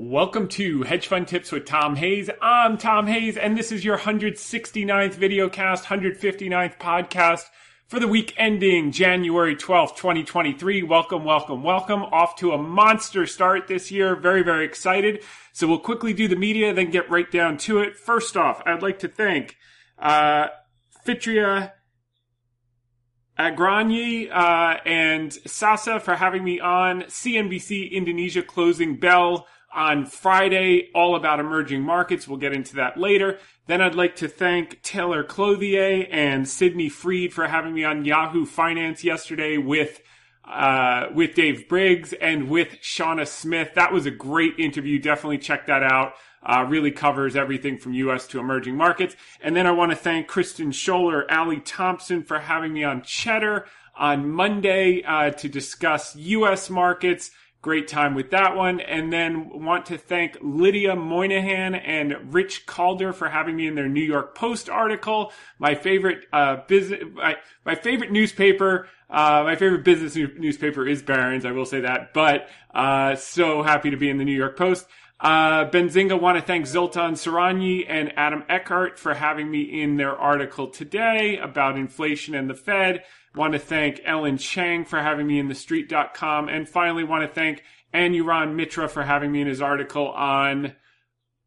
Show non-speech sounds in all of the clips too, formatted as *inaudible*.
Welcome to Hedge Fund Tips with Tom Hayes. I'm Tom Hayes, and this is your 169th video cast, 159th podcast for the week ending January 12th, 2023. Welcome, welcome, welcome. Off to a monster start this year. Very, very excited. So we'll quickly do the media, then get right down to it. First off, I'd like to thank uh, Fitria Agrani uh, and Sasa for having me on. CNBC Indonesia closing bell on Friday, all about emerging markets. We'll get into that later. Then I'd like to thank Taylor Clothier and Sydney Freed for having me on Yahoo Finance yesterday with uh, with Dave Briggs and with Seana Smith. That was a great interview. Definitely check that out. Uh, really covers everything from U.S. to emerging markets. And then I want to thank Kristen Scholer, Ali Thompson for having me on Cheddar on Monday uh, to discuss U.S. markets Great time with that one. And then want to thank Lydia Moynihan and Rich Calder for having me in their New York Post article. My favorite, uh, business, my, my favorite newspaper, uh, my favorite business newspaper is Barron's. I will say that, but, uh, so happy to be in the New York Post. Uh, Benzinga want to thank Zoltan Sarani and Adam Eckert for having me in their article today about inflation and the Fed. Want to thank Ellen Chang for having me in thestreet.com. And finally, want to thank Anurag Mitra for having me in his article on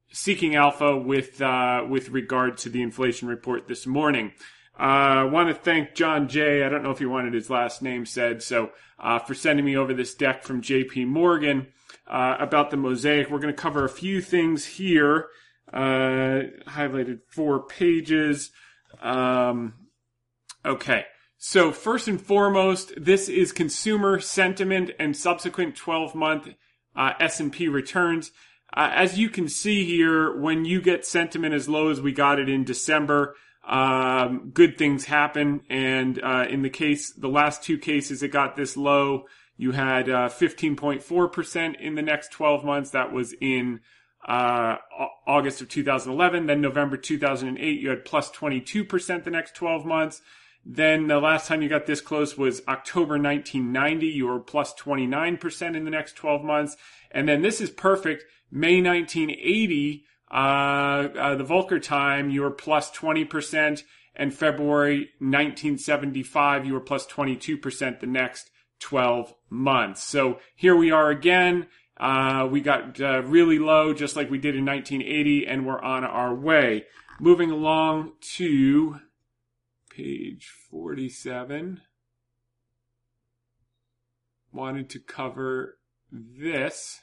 Seeking Alpha with, uh, with regard to the inflation report this morning. I uh, want to thank John Jay. I don't know if he wanted his last name said, so uh, for sending me over this deck from J.P. Morgan uh, about the mosaic. We're going to cover a few things here. Uh, highlighted four pages. Um, okay. So first and foremost, this is consumer sentiment and subsequent 12 month uh, S&P returns. Uh, as you can see here, when you get sentiment as low as we got it in December, um, good things happen. And uh, in the case, the last two cases, it got this low. You had 15.4% uh, in the next 12 months. That was in uh, August of 2011. Then November 2008, you had plus 22% the next 12 months. Then the last time you got this close was October 1990. You were plus 29% in the next 12 months. And then this is perfect. May 1980, uh, uh, the Volcker time, you were plus 20%. And February 1975, you were plus 22% the next 12 months. So here we are again. Uh, we got uh, really low, just like we did in 1980, and we're on our way. Moving along to page 47. Wanted to cover this.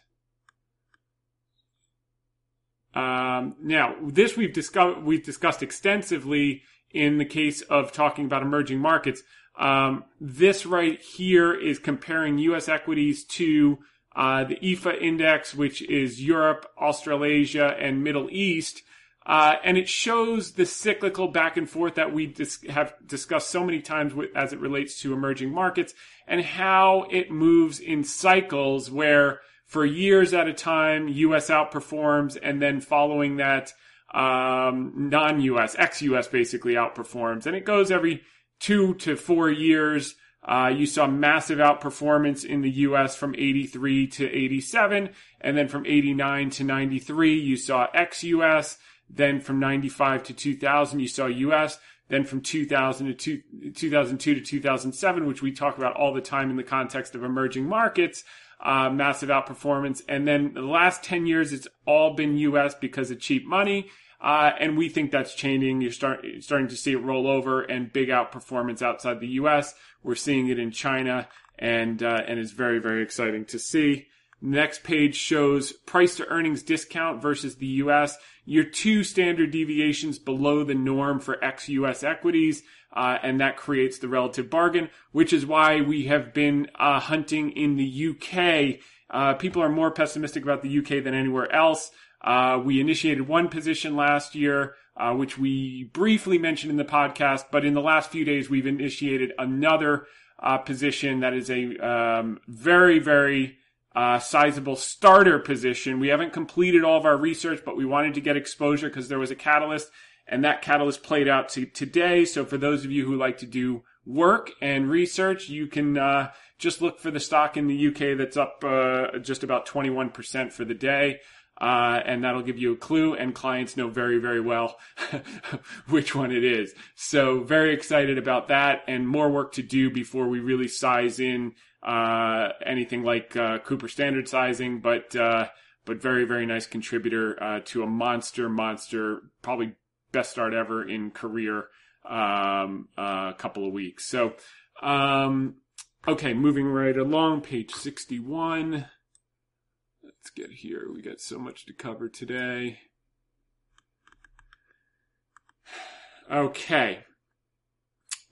Um, now, this we've discussed we've discussed extensively in the case of talking about emerging markets. Um, this right here is comparing U.S. equities to uh, the EAFE index, which is Europe, Australasia, and Middle East. Uh, and it shows the cyclical back and forth that we dis- have discussed so many times with, as it relates to emerging markets and how it moves in cycles where for years at a time, US outperforms and then following that, um, non-US, ex-US basically outperforms. And it goes every two to four years. Uh, you saw massive outperformance in the US from 83 to 87. And then from 89 to 93, you saw ex-US. Then from 95 to 2000, you saw US. Then from 2000 to 2002 to 2007, which we talk about all the time in the context of emerging markets, uh, massive outperformance. And then the last 10 years, it's all been US because of cheap money. Uh, and we think that's changing. You're start, starting to see it roll over and big outperformance outside the US. We're seeing it in China and, uh, and it's very, very exciting to see. Next page shows price to earnings discount versus the US. Your two standard deviations below the norm for ex US equities. Uh, and that creates the relative bargain, which is why we have been uh, hunting in the UK. Uh, people are more pessimistic about the UK than anywhere else. Uh, we initiated one position last year, uh, which we briefly mentioned in the podcast, but in the last few days, we've initiated another uh, position that is a um, very, very uh, sizable starter position. We haven't completed all of our research, but we wanted to get exposure because there was a catalyst, and that catalyst played out to today. So for those of you who like to do work and research, you can uh, just look for the stock in the UK that's up uh, just about 21% for the day. Uh, and that'll give you a clue and clients know very, very well *laughs* which one it is. So very excited about that and more work to do before we really size in, uh, anything like, uh, Cooper standard sizing, but, uh, but very, very nice contributor, uh, to a monster, monster, probably best start ever in career, um, a couple of weeks. So, um, okay, moving right along, page 61. Let's get here. We got so much to cover today. *sighs* Okay.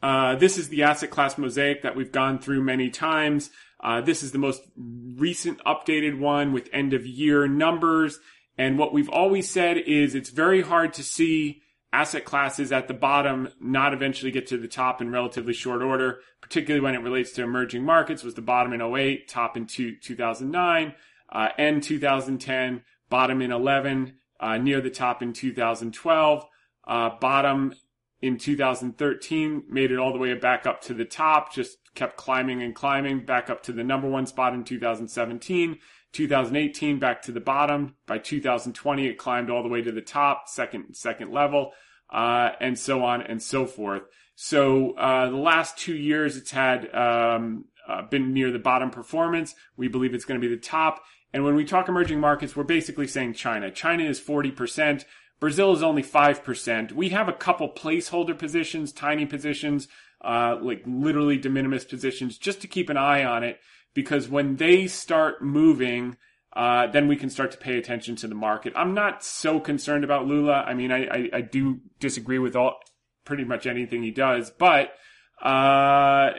Uh, this is the asset class mosaic that we've gone through many times. Uh, this is the most recent updated one with end of year numbers. And what we've always said is it's very hard to see asset classes at the bottom not eventually get to the top in relatively short order, particularly when it relates to emerging markets was the bottom in 08, top in two, 2009 uh, end 2010, bottom in 11, uh, near the top in 2012, uh, bottom in 2013, made it all the way back up to the top, just kept climbing and climbing back up to the number one spot in 2017. 2018 back to the bottom. By 2020, it climbed all the way to the top, second second level, uh, and so on and so forth. So uh, the last two years, it's had um, uh, been near the bottom performance. We believe it's going to be the top. And when we talk emerging markets, we're basically saying China. China is 40%. Brazil is only 5%. We have a couple placeholder positions, tiny positions, uh, like literally de minimis positions, just to keep an eye on it. Because when they start moving, uh, then we can start to pay attention to the market. I'm not so concerned about Lula. I mean, I, I, I do disagree with all pretty much anything he does, but uh,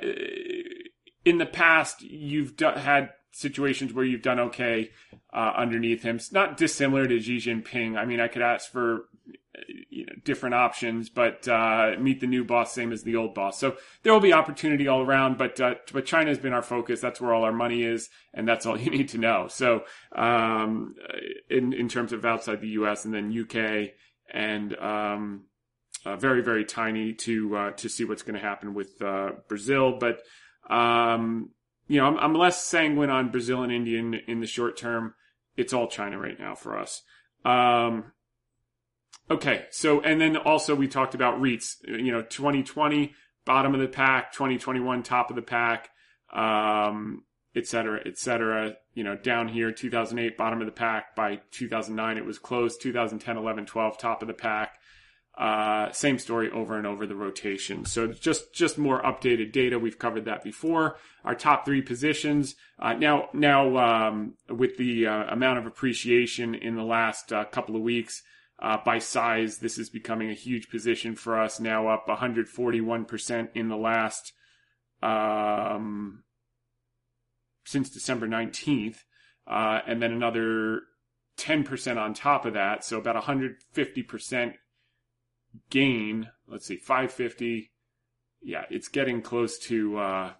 in the past, you've had situations where you've done okay uh, underneath him. It's not dissimilar to Xi Jinping. I mean, I could ask for you know, different options, but uh, meet the new boss, same as the old boss. So there will be opportunity all around, but uh, but China has been our focus. That's where all our money is, and that's all *laughs* you need to know. So um, in in terms of outside the U.S. and then UK and um, uh, very very tiny to uh, to see what's going to happen with uh, Brazil, but um, you know, I'm, I'm, less sanguine on Brazil and India in, in, the short term. It's all China right now for us. Um, okay. So, and then also we talked about REITs, you know, 2020, bottom of the pack, 2021, top of the pack, um, et cetera, et cetera. You know, down here, 2008, bottom of the pack. By 2009, it was close. 2010, 11, 12, top of the pack. Uh, same story over and over the rotation. So just just more updated data. We've covered that before. Our top three positions uh, now now um, with the uh, amount of appreciation in the last uh, couple of weeks uh, by size, this is becoming a huge position for us. Now up 141 percent in the last um, since December 19th, uh, and then another 10 percent on top of that. So about 150 percent gain, let's see, 550. Yeah, it's getting close to, uh,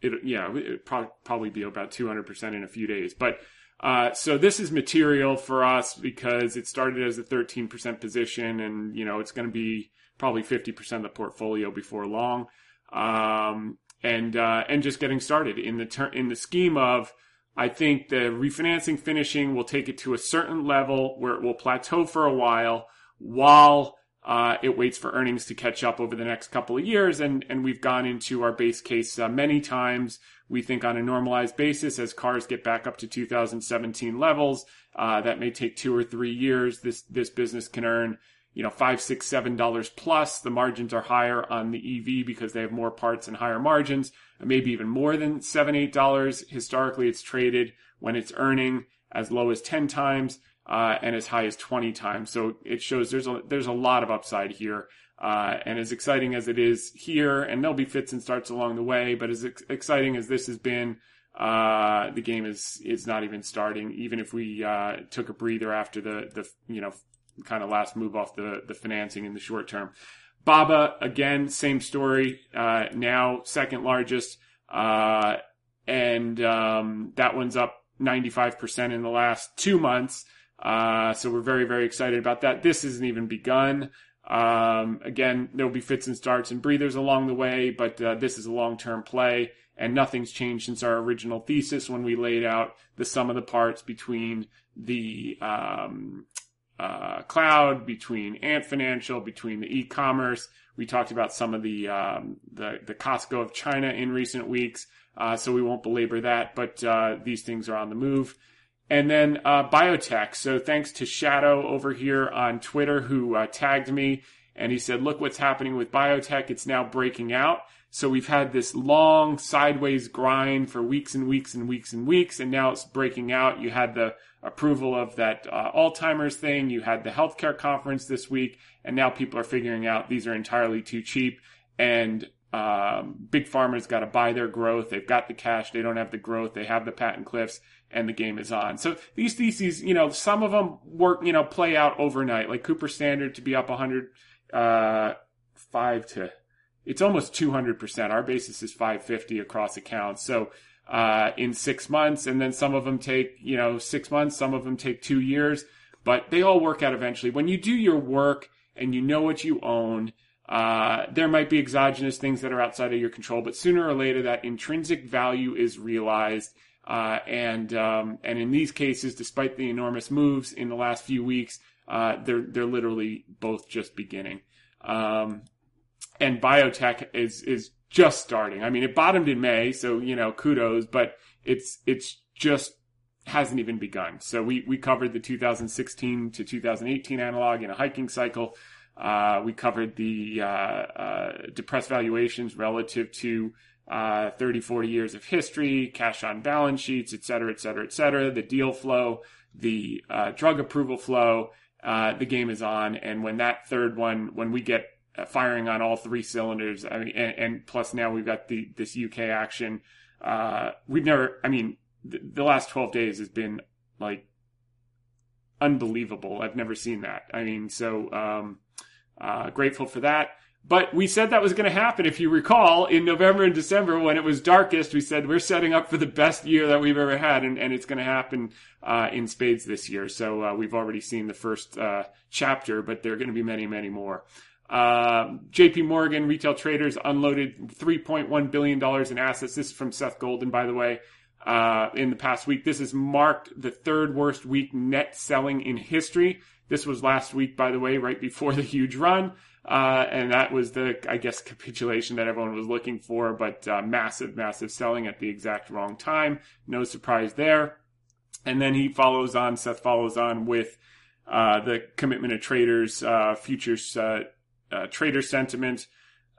it, yeah, it probably, probably be about 200% in a few days. But, uh, so this is material for us because it started as a 13% position and, you know, it's going to be probably 50% of the portfolio before long. Um, and, uh, and just getting started in the ter- in the scheme of, I think the refinancing finishing will take it to a certain level where it will plateau for a while while uh, it waits for earnings to catch up over the next couple of years. And, and we've gone into our base case uh, many times. We think on a normalized basis, as cars get back up to 2017 levels, uh, that may take two or three years. This, this business can earn, you know, five, six, seven dollars plus. The margins are higher on the EV because they have more parts and higher margins, maybe even more than seven, eight dollars. Historically, it's traded when it's earning as low as 10 times uh, and as high as 20 times. So it shows there's a, there's a lot of upside here. Uh, and as exciting as it is here, and there'll be fits and starts along the way, but as ex- exciting as this has been, uh, the game is, is not even starting. Even if we, uh, took a breather after the, the, you know, kind of last move off the, the financing in the short term. Baba, again, same story, uh, now second largest, uh, and, um, that one's up 95% in the last two months. Uh, so we're very, very excited about that. This isn't even begun. Um, again, there will be fits and starts and breathers along the way, but uh, this is a long term play, and nothing's changed since our original thesis when we laid out the sum of the parts between the um, uh, cloud, between Ant Financial, between the e-commerce. We talked about some of the um, the, the Costco of China in recent weeks, uh, so we won't belabor that. But uh, these things are on the move. And then uh, biotech. So thanks to Shadow over here on Twitter who uh, tagged me and he said, "Look what's happening with biotech. It's now breaking out." So we've had this long sideways grind for weeks and weeks and weeks and weeks, and now it's breaking out. You had the approval of that uh, Alzheimer's thing. You had the healthcare conference this week, and now people are figuring out these are entirely too cheap. And um, big pharma's got to buy their growth. They've got the cash. They don't have the growth. They have the patent cliffs, and the game is on. So these theses, you know, some of them work, you know, play out overnight. Like Cooper Standard to be up 100, uh, to it's almost 200%. Our basis is 550 across accounts. So, uh, in six months, and then some of them take, you know, six months, some of them take two years, but they all work out eventually. When you do your work and you know what you own, uh, there might be exogenous things that are outside of your control, but sooner or later that intrinsic value is realized. Uh, and um, and in these cases, despite the enormous moves in the last few weeks, uh, they're they're literally both just beginning. Um, and biotech is is just starting. I mean, it bottomed in May, so you know, kudos, but it's it's just hasn't even begun. So we we covered the 2016 to 2018 analog in a hiking cycle. Uh, we covered the uh, uh, depressed valuations relative to uh, 30, 40 years of history, cash on balance sheets, et cetera, et cetera, et cetera, the deal flow, the uh, drug approval flow. Uh, the game is on, and when that third one, when we get firing on all three cylinders. I mean, and, and plus now we've got the this UK action. Uh, we've never. I mean, the, the last twelve days has been like unbelievable. I've never seen that. I mean, so um, uh, grateful for that. But we said that was going to happen. If you recall, in November and December, when it was darkest, we said we're setting up for the best year that we've ever had, and, and it's going to happen uh, in spades this year. So uh, we've already seen the first uh, chapter, but there are going to be many, many more. Uh, JP Morgan retail traders unloaded $3.1 billion in assets. This is from Seth Golden, by the way, uh, in the past week. This has marked the third worst week net selling in history. This was last week, by the way, right before the huge run. Uh, and that was the, I guess, capitulation that everyone was looking for, but uh, massive, massive selling at the exact wrong time. No surprise there. And then he follows on, Seth follows on with uh, the commitment of traders, uh, futures uh, uh, trader sentiment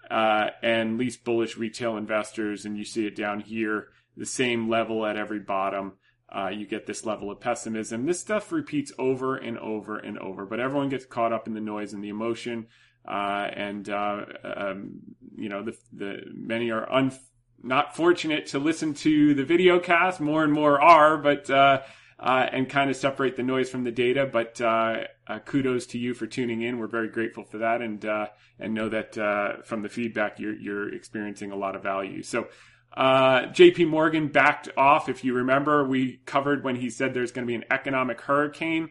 and least bullish retail investors, and you see it down here, the same level at every bottom. Uh, you get this level of pessimism. This stuff repeats over and over and over, but everyone gets caught up in the noise and the emotion. Uh, and uh, um, you know, the, the many are un- not fortunate to listen to the video cast. More and more are, but uh, uh, and kind of separate the noise from the data. But uh, uh, kudos to you for tuning in. We're very grateful for that, and uh, and know that uh, from the feedback you're you're experiencing a lot of value. So. Uh, JP Morgan backed off. If you remember, we covered when he said there's going to be an economic hurricane.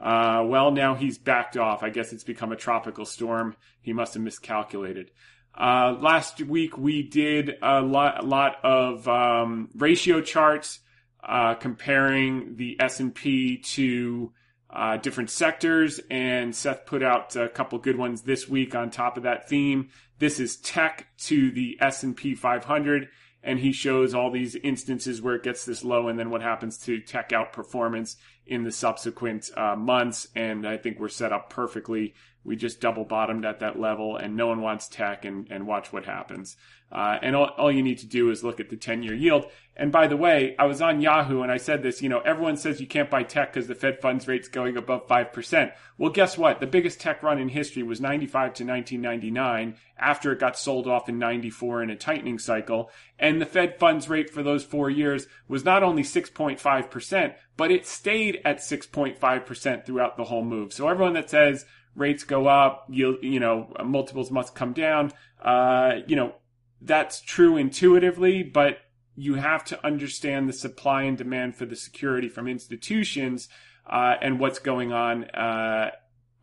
Well, now he's backed off. I guess it's become a tropical storm. He must have miscalculated. last week we did a lot, a lot of um, ratio charts uh, comparing the S&P to uh, different sectors, and Seth put out a couple good ones this week on top of that theme. This is tech to the S&P 500, and he shows all these instances where it gets this low, and then what happens to tech outperformance in the subsequent uh, months. And I think we're set up perfectly. We just double bottomed at that level, and no one wants tech, and, and watch what happens. Uh, and all, all you need to do is look at the 10 year yield. And by the way, I was on Yahoo and I said this, you know, everyone says you can't buy tech because the Fed funds rate's going above 5%. Well, guess what? The biggest tech run in history was 95 to 1999 after it got sold off in 94 in a tightening cycle. And the Fed funds rate for those four years was not only 6.5%, but it stayed at 6.5% throughout the whole move. So everyone that says rates go up, you, you know, multiples must come down, uh, you know, that's true intuitively, but you have to understand the supply and demand for the security from institutions uh, and what's going on uh,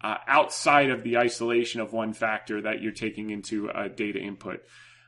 uh, outside of the isolation of one factor that you're taking into a data input.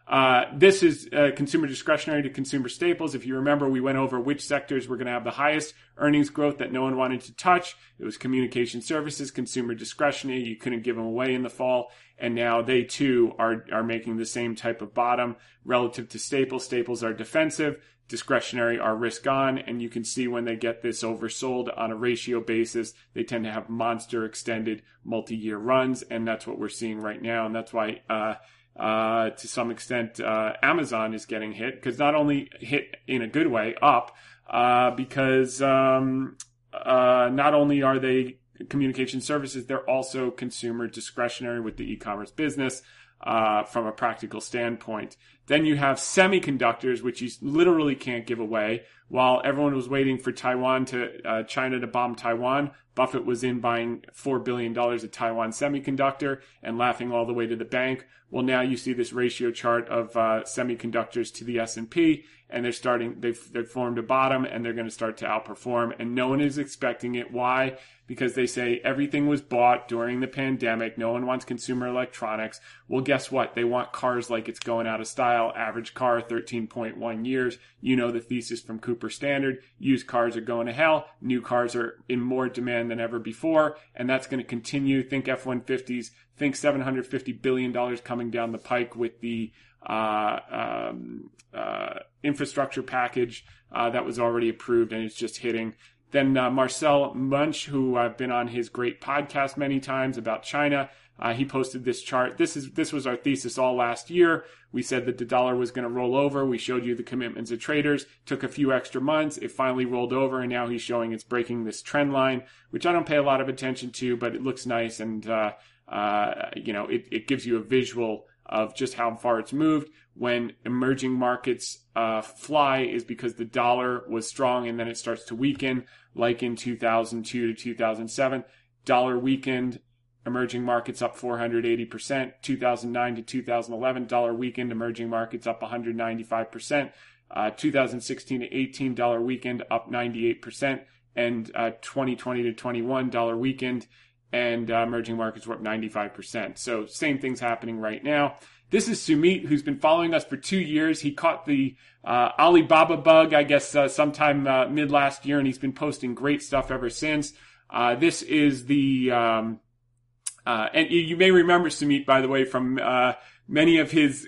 Uh, this is uh, consumer discretionary to consumer staples. If you remember, we went over which sectors were going to have the highest earnings growth that no one wanted to touch. It was communication services, consumer discretionary. You couldn't give them away in the fall. And now they too are, are making the same type of bottom relative to staples. Staples are defensive. Discretionary are risk on. And you can see when they get this oversold on a ratio basis, they tend to have monster extended multi-year runs. And that's what we're seeing right now. And that's why, uh, uh, to some extent, uh, Amazon is getting hit because not only hit in a good way up, uh, because um, uh, not only are they communication services, they're also consumer discretionary with the e-commerce business. Uh, from a practical standpoint. Then you have semiconductors, which you literally can't give away. While everyone was waiting for Taiwan to uh, China to bomb Taiwan, Buffett was in buying four billion dollars of Taiwan semiconductor and laughing all the way to the bank. Well, now you see this ratio chart of uh, semiconductors to the S and P, and they're starting. They've they've formed a bottom, and they're going to start to outperform. And no one is expecting it. Why? Because they say everything was bought during the pandemic. No one wants consumer electronics. Well, guess what? They want cars like it's going out of style. Average car, 13.1 years. You know the thesis from Cooper Standard. Used cars are going to hell. New cars are in more demand than ever before, and that's going to continue. Think F-150s. Think 750 billion dollars coming down the pike with the um, uh, infrastructure package uh, that was already approved and it's just hitting. Then uh, Marcel Munch, who I've been on his great podcast many times about China, uh, he posted this chart. This is this was our thesis all last year. We said that the dollar was going to roll over. We showed you the commitments of traders. Took a few extra months. It finally rolled over, and now he's showing it's breaking this trend line, which I don't pay a lot of attention to, but it looks nice, and uh, uh, you know it, it gives you a visual of just how far it's moved. When emerging markets uh, fly is because the dollar was strong and then it starts to weaken, like in 2002 to 2007. Dollar weakened, emerging markets up 480%. 2009 to 2011, dollar weakened, emerging markets up 195%. Uh, 2016 to 18, dollar weakened, up 98%. And uh, 2020 to 21, dollar weakened, and uh, emerging markets were up 95%. So same things happening right now. This is Sumit, who's been following us for two years. He caught the uh, Alibaba bug, I guess, uh, sometime uh, mid last year, and he's been posting great stuff ever since. Uh, this is the, um, uh, and you may remember Sumit, by the way, from many of his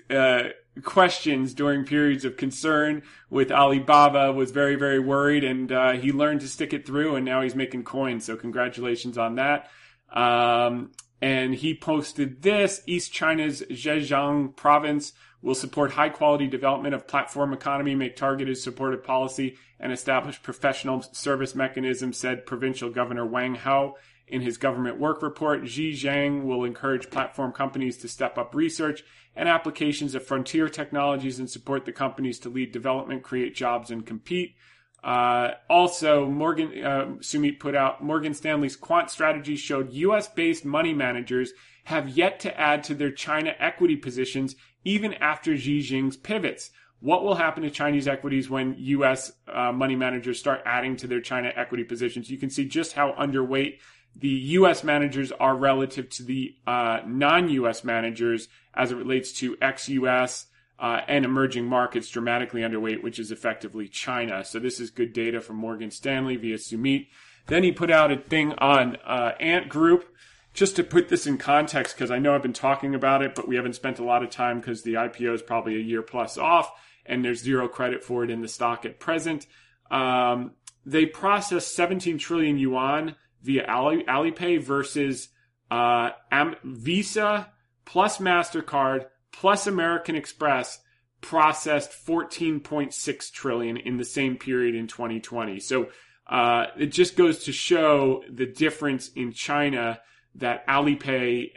questions during periods of concern with Alibaba was very, very worried and uh, he learned to stick it through and now he's making coins. So congratulations on that. Um, and he posted this East China's Zhejiang province will support high quality development of platform economy, make targeted supportive policy, and establish professional service mechanisms, said Provincial Governor Wang Hao in his government work report. Zhejiang will encourage platform companies to step up research and applications of frontier technologies and support the companies to lead development, create jobs, and compete. Uh, also, Morgan uh, Sumit put out Morgan Stanley's quant strategy showed U.S. based money managers have yet to add to their China equity positions even after Xi Jinping's pivots. What will happen to Chinese equities when U.S. Uh, money managers start adding to their China equity positions? You can see just how underweight the U.S. managers are relative to the uh, non-U.S. managers as it relates to ex-U.S uh, and emerging markets dramatically underweight, which is effectively China. So this is good data from Morgan Stanley via Sumit. Then he put out a thing on uh, Ant Group. Just to put this in context, because I know I've been talking about it, but we haven't spent a lot of time because the IPO is probably a year plus off, and there's zero credit for it in the stock at present. Um, they processed 17 trillion yuan via Ali, Alipay versus uh, Am- Visa plus Mastercard plus American Express processed 14.6 trillion in the same period in 2020. So uh, it just goes to show the difference in China that Alipay,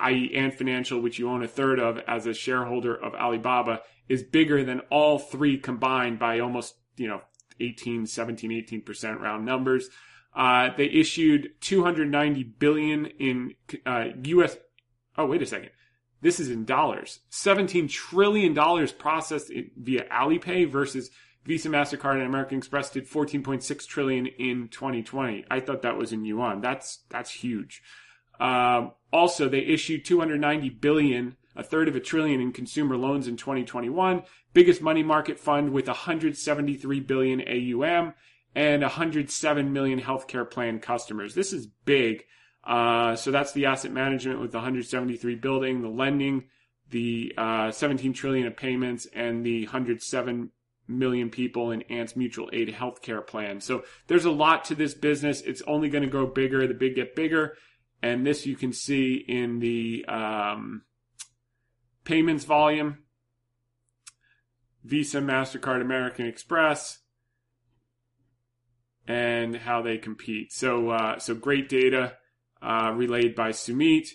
i.e. Ant Financial, which you own a third of as a shareholder of Alibaba, is bigger than all three combined by almost, you know, 18, 17, 18% round numbers. Uh, they issued 290 billion in uh, U.S. Oh, wait a second. This is in dollars. $17 trillion processed via Alipay versus Visa, MasterCard, and American Express did 14.6 trillion in 2020. I thought that was in yuan. That's, that's huge. Um, also, they issued 290 billion, a third of a trillion in consumer loans in 2021. Biggest money market fund with 173 billion AUM and 107 million healthcare plan customers. This is big. Uh, so that's the asset management with the 173 building, the lending, the uh, 17 trillion of payments, and the 107 million people in Ant's mutual aid healthcare plan. So there's a lot to this business. It's only going to grow bigger. The big get bigger. And this you can see in the um, payments volume Visa, MasterCard, American Express, and how they compete. So, uh, so great data uh, relayed by Sumit.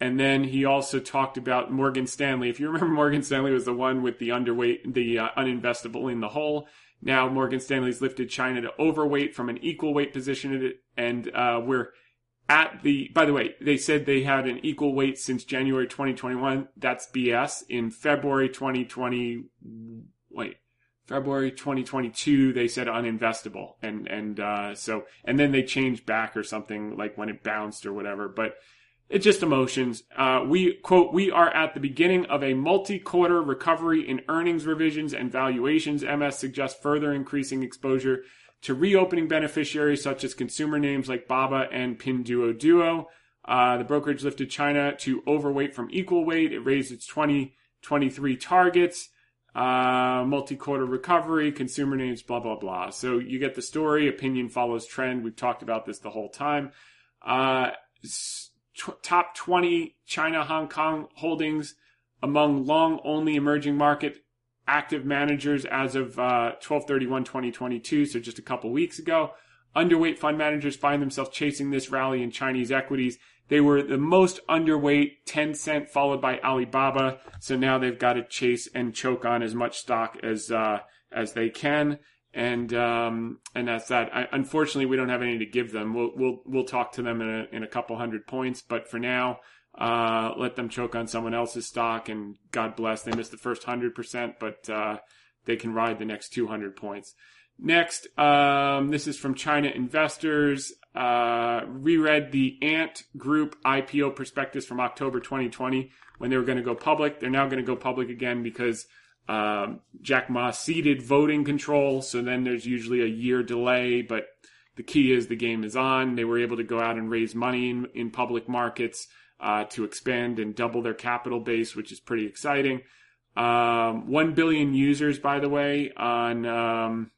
And then he also talked about Morgan Stanley. If you remember, *laughs* Morgan Stanley was the one with the underweight, the uh, uninvestable in the hole. Now Morgan Stanley's lifted China to overweight from an equal weight position, and uh, we're at the. By the way, they said they had an equal weight since January 2021. That's BS. In February 2020, wait, February 2022, they said uninvestable, and and uh, so and then they changed back or something like when it bounced or whatever. But it's just emotions. Uh, we quote, we are at the beginning of a multi-quarter recovery in earnings revisions and valuations. MS suggests further increasing exposure to reopening beneficiaries such as consumer names like Baba and Pinduoduo. Duo. Uh, the brokerage lifted China to overweight from equal weight. It raised its 2023 targets. Uh, multi-quarter recovery, consumer names, blah blah blah. So you get the story. Opinion follows trend. We've talked about this the whole time. Uh, top 20 China Hong Kong holdings among long only emerging market active managers as of uh, 1231 2022 so just a couple weeks ago underweight fund managers find themselves chasing this rally in chinese equities they were the most underweight Tencent followed by alibaba so now they've got to chase and choke on as much stock as uh, as they can and um, and that's that. I, unfortunately, we don't have any to give them. We'll we'll we'll talk to them in a in a couple hundred points, but for now, uh, let them choke on someone else's stock, and God bless. They missed the first hundred percent, but uh, they can ride the next two hundred points. Next, um, this is from China investors. Uh, reread the Ant Group IPO prospectus from October 2020 when they were going to go public. They're now going to go public again because um, Jack Ma ceded voting control, so then there's usually a year delay, but the key is the game is on. They were able to go out and raise money in, in public markets uh, to expand and double their capital base, which is pretty exciting. Um, 1 billion users, by the way, on um,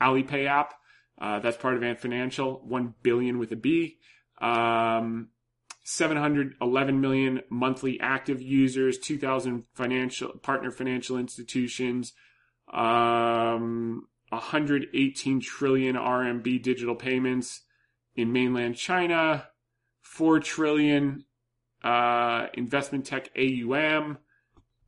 Alipay app. Uh, that's part of Ant Financial. 1 billion with a B. Um, 711 million monthly active users, 2,000 financial partner financial institutions, um, 118 trillion RMB digital payments in mainland China, 4 trillion uh, investment tech AUM,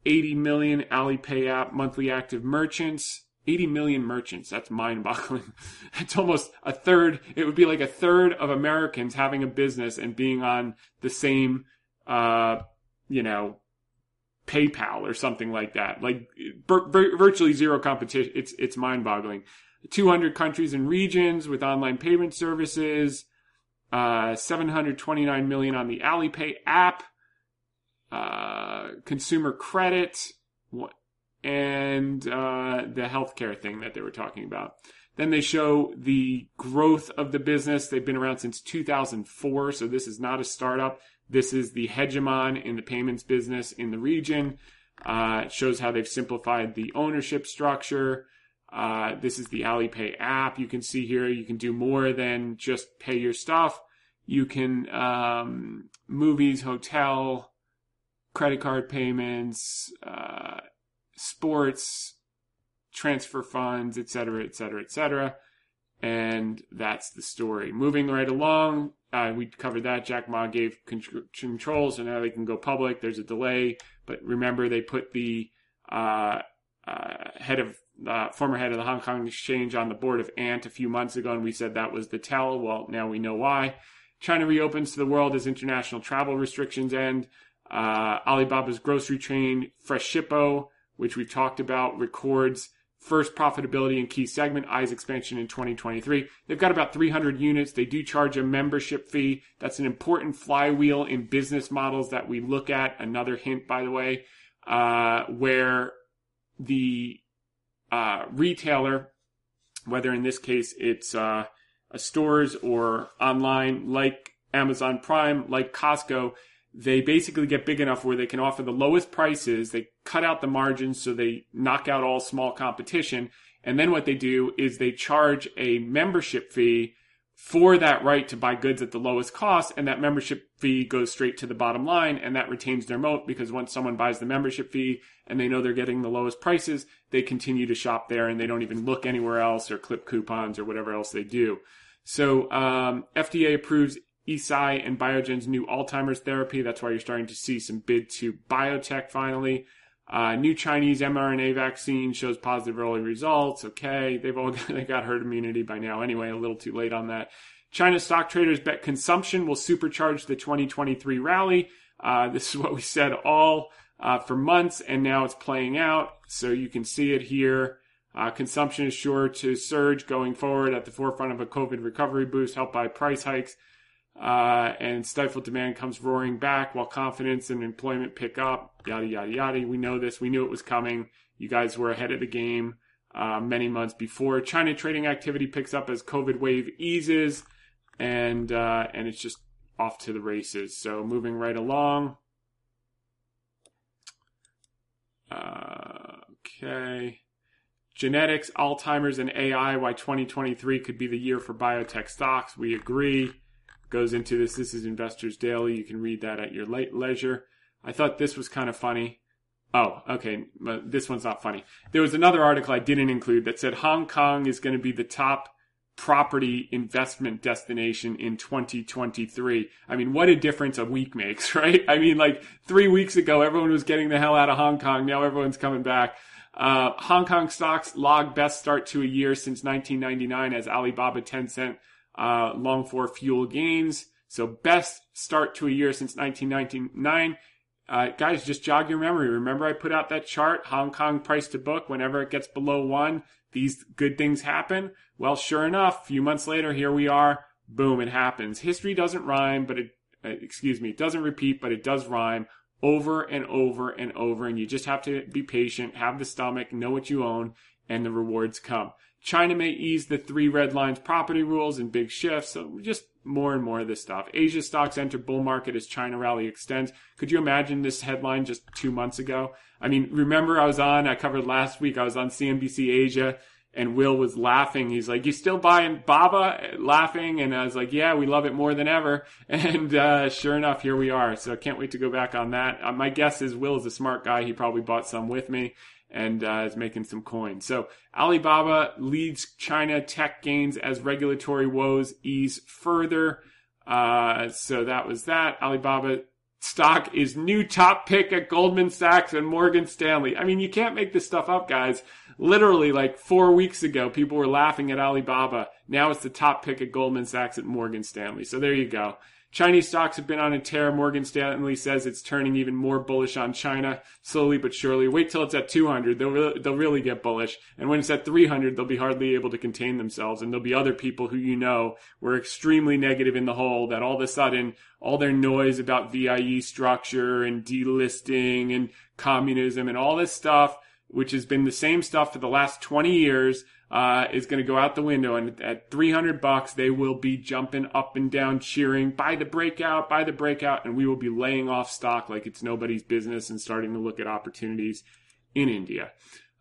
80 million Alipay app monthly active merchants, 80 million merchants. That's mind boggling. *laughs* it's almost a third. It would be like a third of Americans having a business and being on the same, uh, you know, PayPal or something like that. Like virtually zero competition. It's, it's mind boggling. 200 countries and regions with online payment services. Uh, 729 million on the Alipay app. Uh, consumer credit. What? And uh, the healthcare thing that they were talking about. Then they show the growth of the business. They've been around since 2004, so this is not a startup. This is the hegemon in the payments business in the region. Uh, it shows how they've simplified the ownership structure. Uh, this is the Alipay app. You can see here you can do more than just pay your stuff. You can um, movies, hotel, credit card payments, uh, sports, transfer funds, etc., etc., etc. And that's the story. Moving right along, uh, we covered that. Jack Ma gave con- control, so now they can go public. There's a delay, but remember they put the uh, uh, head of uh, former head of the Hong Kong Exchange on the board of Ant a few months ago, and we said that was the tell. Well, now we know why. China reopens to the world as international travel restrictions end. Uh, Alibaba's grocery chain Freshippo which we've talked about, records first profitability in key segment, eyes expansion in 2023. They've got about 300 units. They do charge a membership fee. That's an important flywheel in business models that we look at. Another hint, by the way, uh, where the uh, retailer, whether in this case it's uh, stores or online like Amazon Prime, like Costco, they basically get big enough where they can offer the lowest prices. They cut out the margins so they knock out all small competition. And then what they do is they charge a membership fee for that right to buy goods at the lowest cost. And that membership fee goes straight to the bottom line and that retains their moat because once someone buys the membership fee and they know they're getting the lowest prices, they continue to shop there and they don't even look anywhere else or clip coupons or whatever else they do. So um, FDA approves Eisai and Biogen's new Alzheimer's therapy. That's why you're starting to see some bid to biotech finally. Uh, new Chinese mRNA vaccine shows positive early results. Okay, they've all *laughs* got, they got herd immunity by now anyway. A little too late on that. China stock traders bet consumption will supercharge the 2023 rally. Uh, this is what we said all uh, for months, and now it's playing out. So you can see it here. Uh, consumption is sure to surge going forward at the forefront of a COVID recovery boost helped by price hikes uh, and stifled demand comes roaring back while confidence and employment pick up. Yada yada yada. We know this. We knew it was coming. You guys were ahead of the game uh, many months before. China trading activity picks up as COVID wave eases, and uh, and it's just off to the races. So moving right along. Uh, okay. Genetics, Alzheimer's, and AI. Why 2023 could be the year for biotech stocks. We agree goes into this. This is Investors Daily. You can read that at your late leisure. I thought this was kind of funny. Oh, okay. This one's not funny. There was another article I didn't include that said Hong Kong is going to be the top property investment destination in 2023. I mean, what a difference a week makes, *laughs* right? I mean, like three weeks ago, everyone was getting the hell out of Hong Kong. Now everyone's coming back. Uh, Hong Kong stocks log best start to a year since 1999 as Alibaba, Tencent, uh, Longfor fuel gains. So best start to a year since 1999. Uh, guys, just jog your memory. Remember I put out that chart, Hong Kong price to book. Whenever it gets below one, these good things happen. Well, sure enough, a few months later, here we are. Boom, it happens. History doesn't rhyme, but it, uh, excuse me, it doesn't repeat, but it does rhyme over and over and over. And you just have to be patient, have the stomach, know what you own, and the rewards come. China may ease the three red lines property rules and big shifts. So just more and more of this stuff. Asia stocks enter bull market as China rally extends. Could you imagine this headline just two months ago? I mean, remember I was on, I covered last week, I was on CNBC Asia and Will was laughing. He's like, you still buying Baba? Laughing. And I was like, yeah, we love it more than ever. *laughs* And, uh, sure enough, here we are. So I can't wait to go back on that. Uh, my guess is Will is a smart guy. He probably bought some with me and uh, is making some coins. So Alibaba leads China tech gains as regulatory woes ease further. Uh, so that was that. Alibaba stock is new top pick at Goldman Sachs and Morgan Stanley. I mean, you can't make this stuff up, guys. Literally, like four weeks ago, people were laughing at Alibaba. Now it's the top pick at Goldman Sachs and Morgan Stanley. So there you go. Chinese stocks have been on a tear. Morgan Stanley says it's turning even more bullish on China slowly but surely. Wait till it's at 200. They'll, re- they'll really get bullish. And when it's at 300, they'll be hardly able to contain themselves. And there'll be other people who you know were extremely negative in the hole that all of a sudden all their noise about VIE structure and delisting and communism and all this stuff, which has been the same stuff for the last 20 years, uh, is going to go out the window. And at 300 bucks, they will be jumping up and down, cheering, buy the breakout, buy the breakout. And we will be laying off stock like it's nobody's business and starting to look at opportunities in India.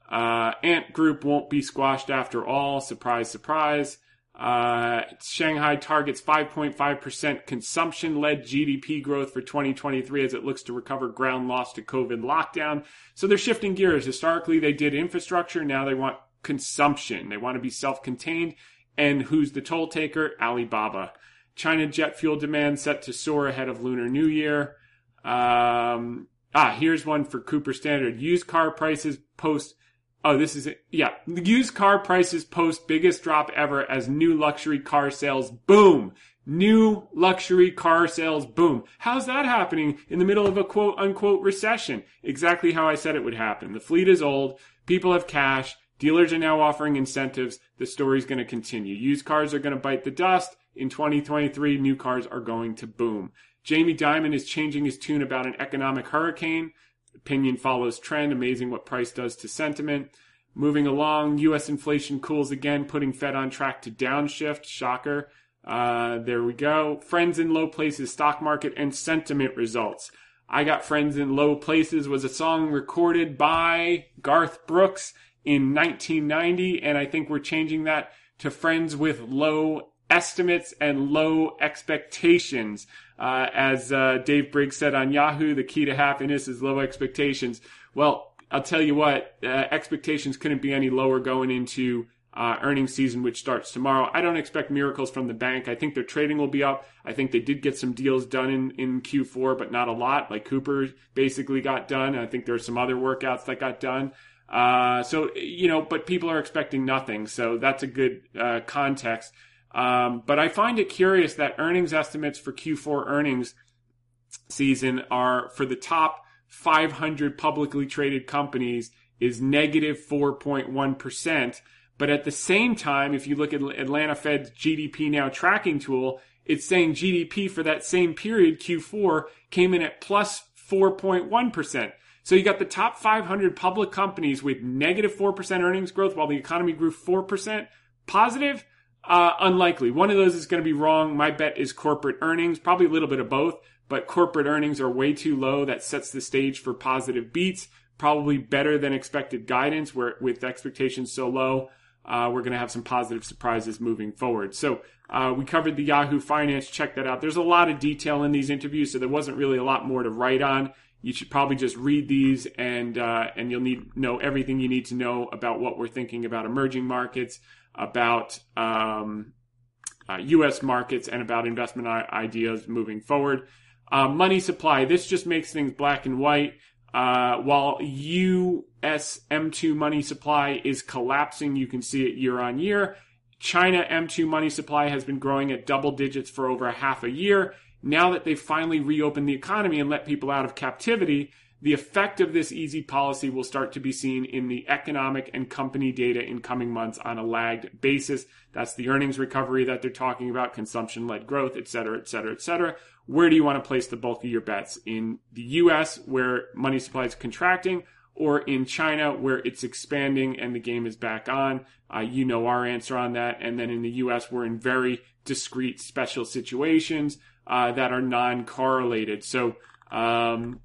Uh, Ant Group won't be squashed after all. Surprise, surprise. Uh, Shanghai targets 5.5% consumption led GDP growth for 2023 as it looks to recover ground lost to COVID lockdown. So they're shifting gears. Historically, they did infrastructure. Now they want consumption. They want to be self contained. And who's the toll taker? Alibaba. China jet fuel demand set to soar ahead of Lunar New Year. Um, ah, here's one for Cooper Standard. Used car prices post. Oh, this is it. Yeah. Used car prices post biggest drop ever as new luxury car sales boom. New luxury car sales boom. How's that happening in the middle of a quote unquote recession? Exactly how I said it would happen. The fleet is old. People have cash Dealers are now offering incentives. The story's going to continue. Used cars are going to bite the dust. In 2023, new cars are going to boom. Jamie Dimon is changing his tune about an economic hurricane. Opinion follows trend. Amazing what price does to sentiment. Moving along, U.S. inflation cools again, putting Fed on track to downshift. Shocker. Uh, there we go. Friends in low places, stock market and sentiment results. I Got Friends in Low Places was a song recorded by Garth Brooks in 1990, and I think we're changing that to Friends with Low Estimates and Low Expectations. Uh, as uh, Dave Briggs said on Yahoo, the key to happiness is low expectations. Well, I'll tell you what, uh, expectations couldn't be any lower going into uh, earnings season, which starts tomorrow. I don't expect miracles from the bank. I think their trading will be up. I think they did get some deals done in, in Q4, but not a lot. Like Cooper basically got done. I think there are some other workouts that got done. Uh, so, you know, but people are expecting nothing. So that's a good uh, context. Um, but I find it curious that earnings estimates for Q4 earnings season are for the top 500 publicly traded companies is negative 4.1. But at the same time, if you look at Atlanta Fed's GDP Now tracking tool, it's saying GDP for that same period, Q4, came in at plus 4.1. So you got the top 500 public companies with negative 4% earnings growth while the economy grew 4%. Positive? Uh, unlikely. One of those is going to be wrong. My bet is corporate earnings, probably a little bit of both, but corporate earnings are way too low. That sets the stage for positive beats. Probably better than expected guidance where with expectations so low uh, we're going to have some positive surprises moving forward. So uh, we covered the Yahoo Finance. Check that out. There's a lot of detail in these interviews, so there wasn't really a lot more to write on. You should probably just read these, and uh, and you'll need know everything you need to know about what we're thinking about emerging markets, about um, U.S. Uh, markets, and about investment ideas moving forward. Uh, money supply. This just makes things black and white. Uh, while US M2 money supply is collapsing, you can see it year on year. China M2 money supply has been growing at double digits for over half a year. Now that they've finally reopened the economy and let people out of captivity, the effect of this easy policy will start to be seen in the economic and company data in coming months on a lagged basis. That's the earnings recovery that they're talking about, consumption led growth, et cetera, et cetera, et cetera where do you want to place the bulk of your bets? In the US, where money supply is contracting, or in China, where it's expanding and the game is back on? Uh, you know our answer on that. And then in the US, we're in very discrete special situations uh, that are non correlated. So, um,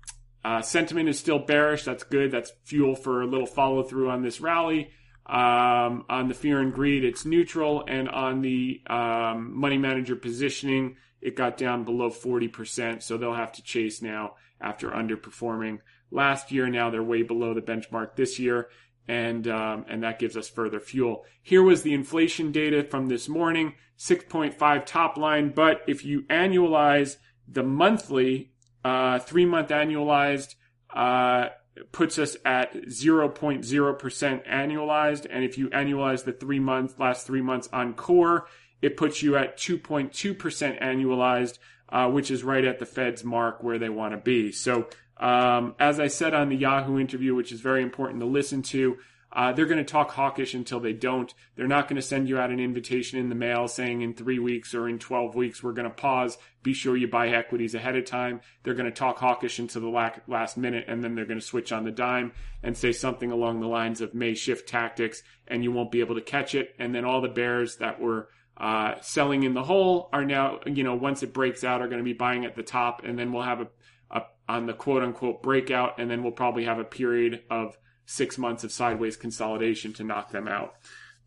uh, sentiment is still bearish. That's good. That's fuel for a little follow through on this rally. Um, on the fear and greed, it's neutral. And on the um, money manager positioning, it got down below 40%, so they'll have to chase now after underperforming last year. Now they're way below the benchmark this year, and um, and that gives us further fuel. Here was the inflation data from this morning, 6.5 top line, but if you annualize the monthly, uh, three month annualized. Uh, puts us at 0.0% annualized. And if you annualize the three months, last three months on core, it puts you at 2.2% annualized, uh, which is right at the Fed's mark where they want to be. So, um, as I said on the Yahoo interview, which is very important to listen to, uh, they're going to talk hawkish until they don't. They're not going to send you out an invitation in the mail saying in three weeks or in 12 weeks, we're going to pause. Be sure you buy equities ahead of time. They're going to talk hawkish until the last minute and then they're going to switch on the dime and say something along the lines of may shift tactics and you won't be able to catch it. And then all the bears that were uh, selling in the hole are now, you know, once it breaks out, are going to be buying at the top, and then we'll have a, a on the quote unquote breakout, and then we'll probably have a period of six months of sideways consolidation to knock them out.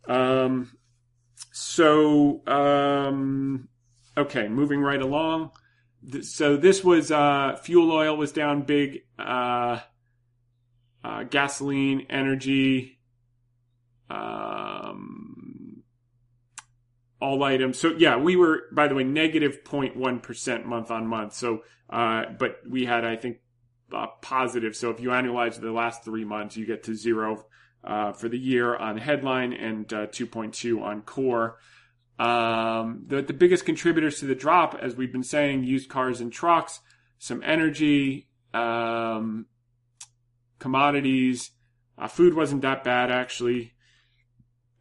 Um, so, um, okay, moving right along. So this was uh, fuel oil was down big, uh, uh, gasoline, energy. Um, all items. So yeah, we were, by the way, negative 0.1% month on month. So, uh, but we had, I think, uh, positive. So if you annualize the last three months, you get to zero, uh, for the year on headline and, uh, 2.2 on core. Um, the, the biggest contributors to the drop, as we've been saying, used cars and trucks, some energy, um, commodities, uh, food wasn't that bad actually.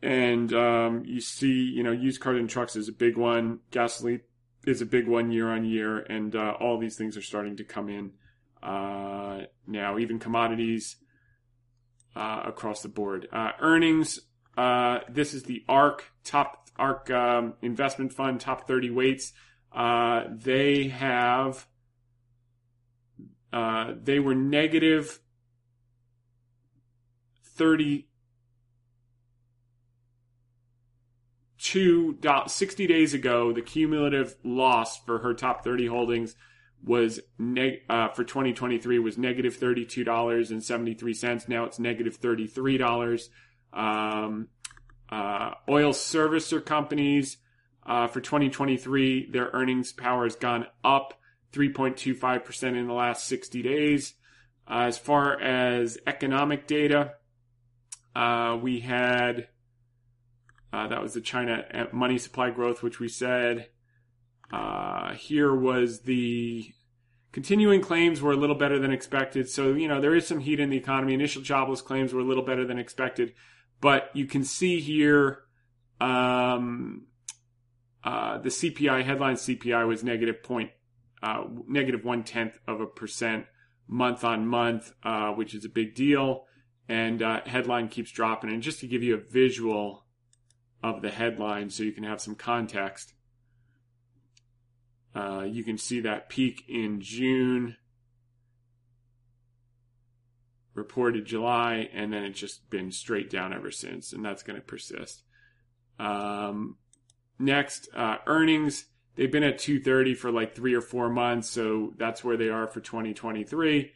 and um, you see, you know, used cars and trucks is a big one. Gasoline is a big one year on year, and uh, all these things are starting to come in uh, now. Even commodities uh, across the board. Uh, earnings. Uh, this is the ARK top ARK um, investment fund top thirty weights. Uh, they have. they were negative 30 two 60 days ago, the cumulative loss for her top 30 holdings was neg- uh, for 2023 was negative $32.73. Now it's negative $33. Um, uh, oil servicer companies uh, for 2023, their earnings power has gone up 3.25% in the last 60 days. Uh, as far as economic data, uh, we had uh, that was the China money supply growth, which we said. Uh, here was the continuing claims were a little better than expected. So, you know, there is some heat in the economy. Initial jobless claims were a little better than expected. But you can see here um, uh, the CPI, headline CPI was negative point, uh, negative one tenth of a percent month on month, uh, which is a big deal. And uh, headline keeps dropping. And just to give you a visual, of the headline so you can have some context. Uh, you can see that peak in June, reported July, and then it's just been straight down ever since, and that's going to persist. Um, next, uh, earnings. They've been at 230 for like three or four months, so that's where they are for 2023.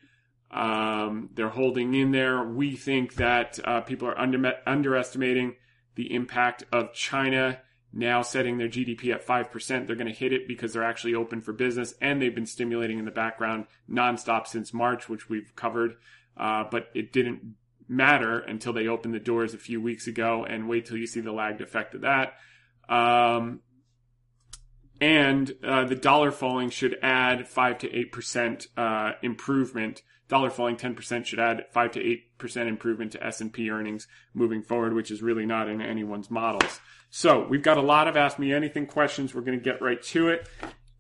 Um, they're holding in there. We think that uh, people are under, underestimating the impact of China now setting their GDP at 5%. They're going to hit it because they're actually open for business and they've been stimulating in the background nonstop since March, which we've covered. Uh, but it didn't matter until they opened the doors a few weeks ago and wait till you see the lagged effect of that. Um, and uh, the dollar falling should add 5 to 8% uh, improvement dollar falling 10% should add 5 to 8% improvement to S&P earnings moving forward, which is really not in anyone's models. So we've got a lot of Ask Me Anything questions. We're going to get right to it.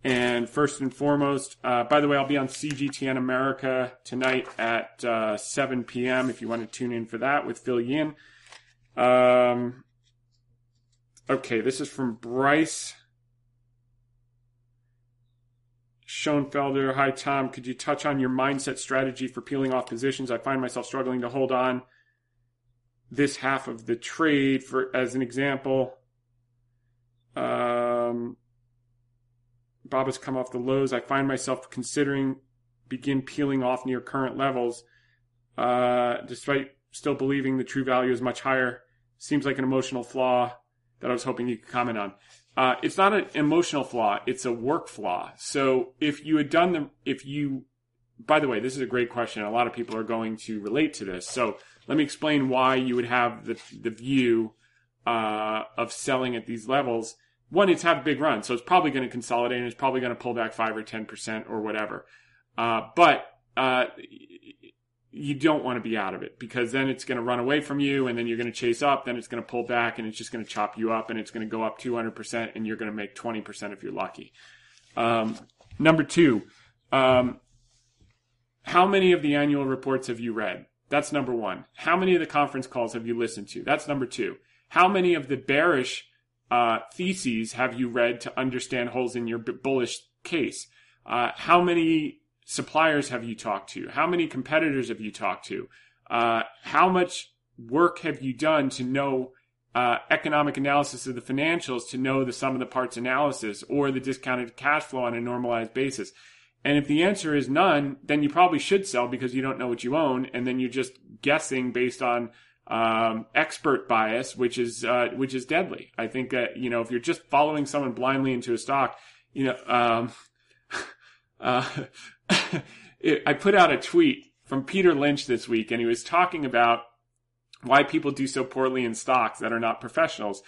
And first and foremost, uh, by the way, I'll be on CGTN America tonight at uh, 7 p.m. if you want to tune in for that with Phil Yin. Um, okay, this is from Bryce. Schoenfelder. Hi, Tom. Could you touch on your mindset strategy for peeling off positions? I find myself struggling to hold on this half of the trade. For as an example, um, Baba has come off the lows. I find myself considering begin peeling off near current levels, uh, despite still believing the true value is much higher. Seems like an emotional flaw that I was hoping you could comment on. Uh, it's not an emotional flaw; it's a work flaw. So if you had done the, if you, by the way, this is a great question. A lot of people are going to relate to this. So let me explain why you would have the the view uh, of selling at these levels. One, it's had a big run, so it's probably going to consolidate and it's probably going to pull back five or ten percent or whatever. Uh, but uh, you don't want to be out of it because then it's going to run away from you and then you're going to chase up then it's going to pull back and it's just going to chop you up and it's going to go up 200% and you're going to make 20% if you're lucky. Um, number two um, how many of the annual reports have you read? That's number one. How many of the conference calls have you listened to? That's number two. How many of the bearish uh, theses have you read to understand holes in your bullish case? Uh, how many suppliers have you talked to? How many competitors have you talked to? Uh, how much work have you done to know uh, economic analysis of the financials to know the sum of the parts analysis or the discounted cash flow on a normalized basis? And if the answer is none, then you probably should sell because you don't know what you own, and then you're just guessing based on um, expert bias, which is uh, which is deadly. I think that you know if you're just following someone blindly into a stock, you know, um, *laughs* uh, it, *laughs* I put out a tweet from Peter Lynch this week, and he was talking about why people do so poorly in stocks that are not professionals.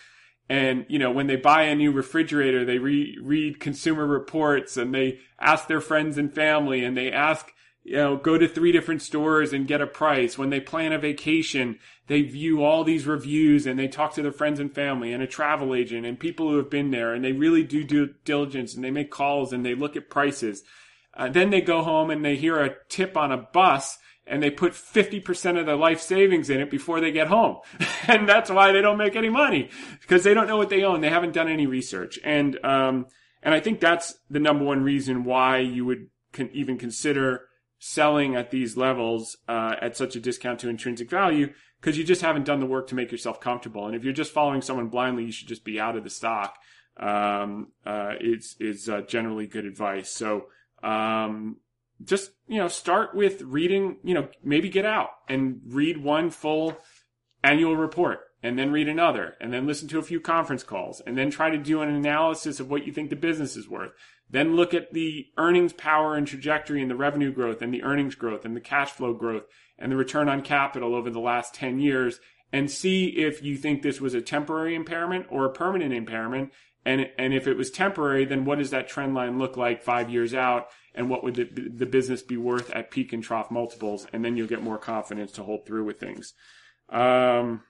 And, you know, when they buy a new refrigerator, they re- read consumer reports and they ask their friends and family and they ask, you know, go to three different stores and get a price. When they plan a vacation, they view all these reviews and they talk to their friends and family and a travel agent and people who have been there and they really do due diligence and they make calls and they look at prices. Uh, then they go home and they hear a tip on a bus and they put 50% of their life savings in it before they get home. *laughs* and that's why they don't make any money because they don't know what they own. They haven't done any research. And, um, and I think that's the number one reason why you would even consider selling at these levels uh, at such a discount to intrinsic value because you just haven't done the work to make yourself comfortable. And if you're just following someone blindly, you should just be out of the stock. Um, uh, is is uh, generally good advice. So um, just you know start with reading. You know maybe get out and read one full annual report and then read another and then listen to a few conference calls and then try to do an analysis of what you think the business is worth then look at the earnings power and trajectory and the revenue growth and the earnings growth and the cash flow growth and the return on capital over the last 10 years and see if you think this was a temporary impairment or a permanent impairment. And, and if it was temporary, then what does that trend line look like five years out? And what would the, the business be worth at peak and trough multiples? And then you'll get more confidence to hold through with things. Um,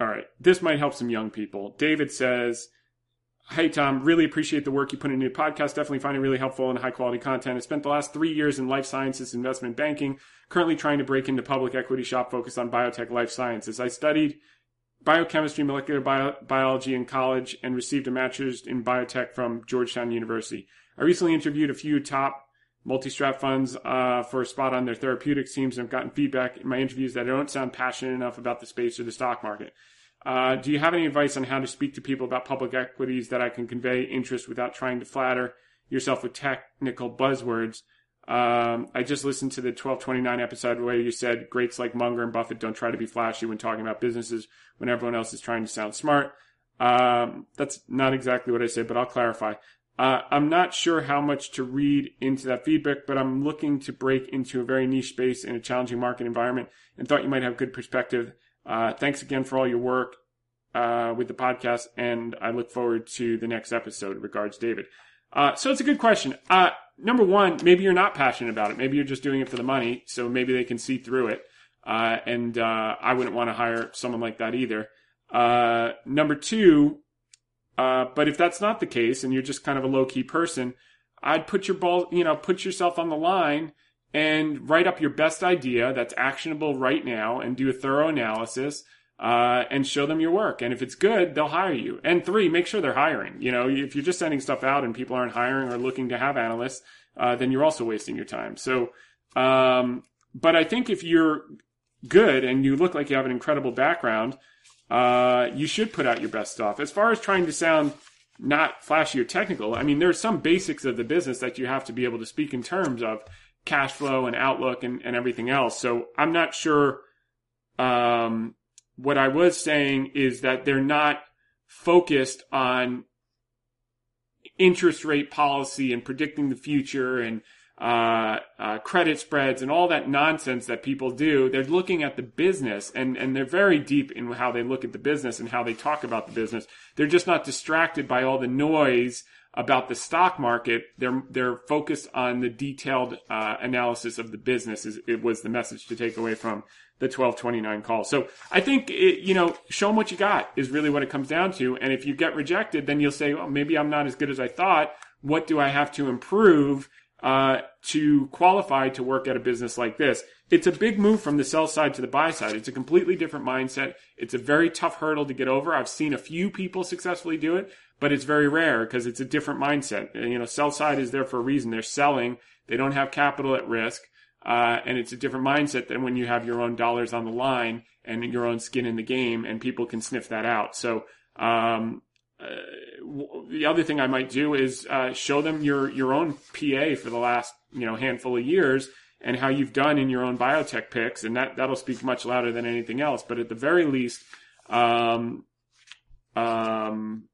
All right. This might help some young people. David says, Hey, Tom, really appreciate the work you put into your podcast. Definitely find it really helpful and high quality content. I spent the last three years in life sciences investment banking, currently trying to break into public equity shop focused on biotech life sciences. I studied biochemistry, molecular bio- biology in college and received a master's in biotech from Georgetown University. I recently interviewed a few top multi-strat funds uh, for a spot on their therapeutics teams and have gotten feedback in my interviews that I don't sound passionate enough about the space or the stock market. Uh, do you have any advice on how to speak to people about public equities that I can convey interest without trying to flatter yourself with technical buzzwords? Um, I just listened to the 1229 episode where you said greats like Munger and Buffett don't try to be flashy when talking about businesses when everyone else is trying to sound smart. Um, that's not exactly what I said, but I'll clarify. Uh, I'm not sure how much to read into that feedback, but I'm looking to break into a very niche space in a challenging market environment and thought you might have good perspective. Uh, thanks again for all your work uh, with the podcast, and I look forward to the next episode. Regards, David. Uh, so it's a good question. Uh, number one, maybe you're not passionate about it. Maybe you're just doing it for the money, so maybe they can see through it. Uh, and I wouldn't want to hire someone like that either. number two, uh, but if that's not the case and you're just kind of a low key person, I'd put your ball, you know, put yourself on the line and write up your best idea that's actionable right now and do a thorough analysis uh, and show them your work. And if it's good, they'll hire you. And three, make sure they're hiring. You know, if you're just sending stuff out and people aren't hiring or looking to have analysts, uh, then you're also wasting your time. So, um, but I think if you're good and you look like you have an incredible background, uh, you should put out your best stuff. As far as trying to sound not flashy or technical, I mean, there's some basics of the business that you have to be able to speak in terms of cash flow and outlook and, and everything else. So I'm not sure. Um, what I was saying is that they're not focused on interest rate policy and predicting the future and uh, uh, credit spreads and all that nonsense that people do. They're looking at the business and, and they're very deep in how they look at the business and how they talk about the business. They're just not distracted by all the noise about the stock market. They're, they're focused on the detailed, uh, analysis of the business is, it was the message to take away from the 1229 call. So I think, it, you know, show them what you got is really what it comes down to. And if you get rejected, then you'll say, well, maybe I'm not as good as I thought. What do I have to improve? uh, to qualify to work at a business like this. It's a big move from the sell side to the buy side. It's a completely different mindset. It's a very tough hurdle to get over. I've seen a few people successfully do it, but it's very rare because it's a different mindset. You know, sell side is there for a reason. They're selling. They don't have capital at risk. Uh, and it's a different mindset than when you have your own dollars on the line and your own skin in the game and people can sniff that out. So, um, uh, the other thing I might do is uh, show them your your own PA for the last you know handful of years and how you've done in your own biotech picks, and that that'll speak much louder than anything else. But at the very least, um, um,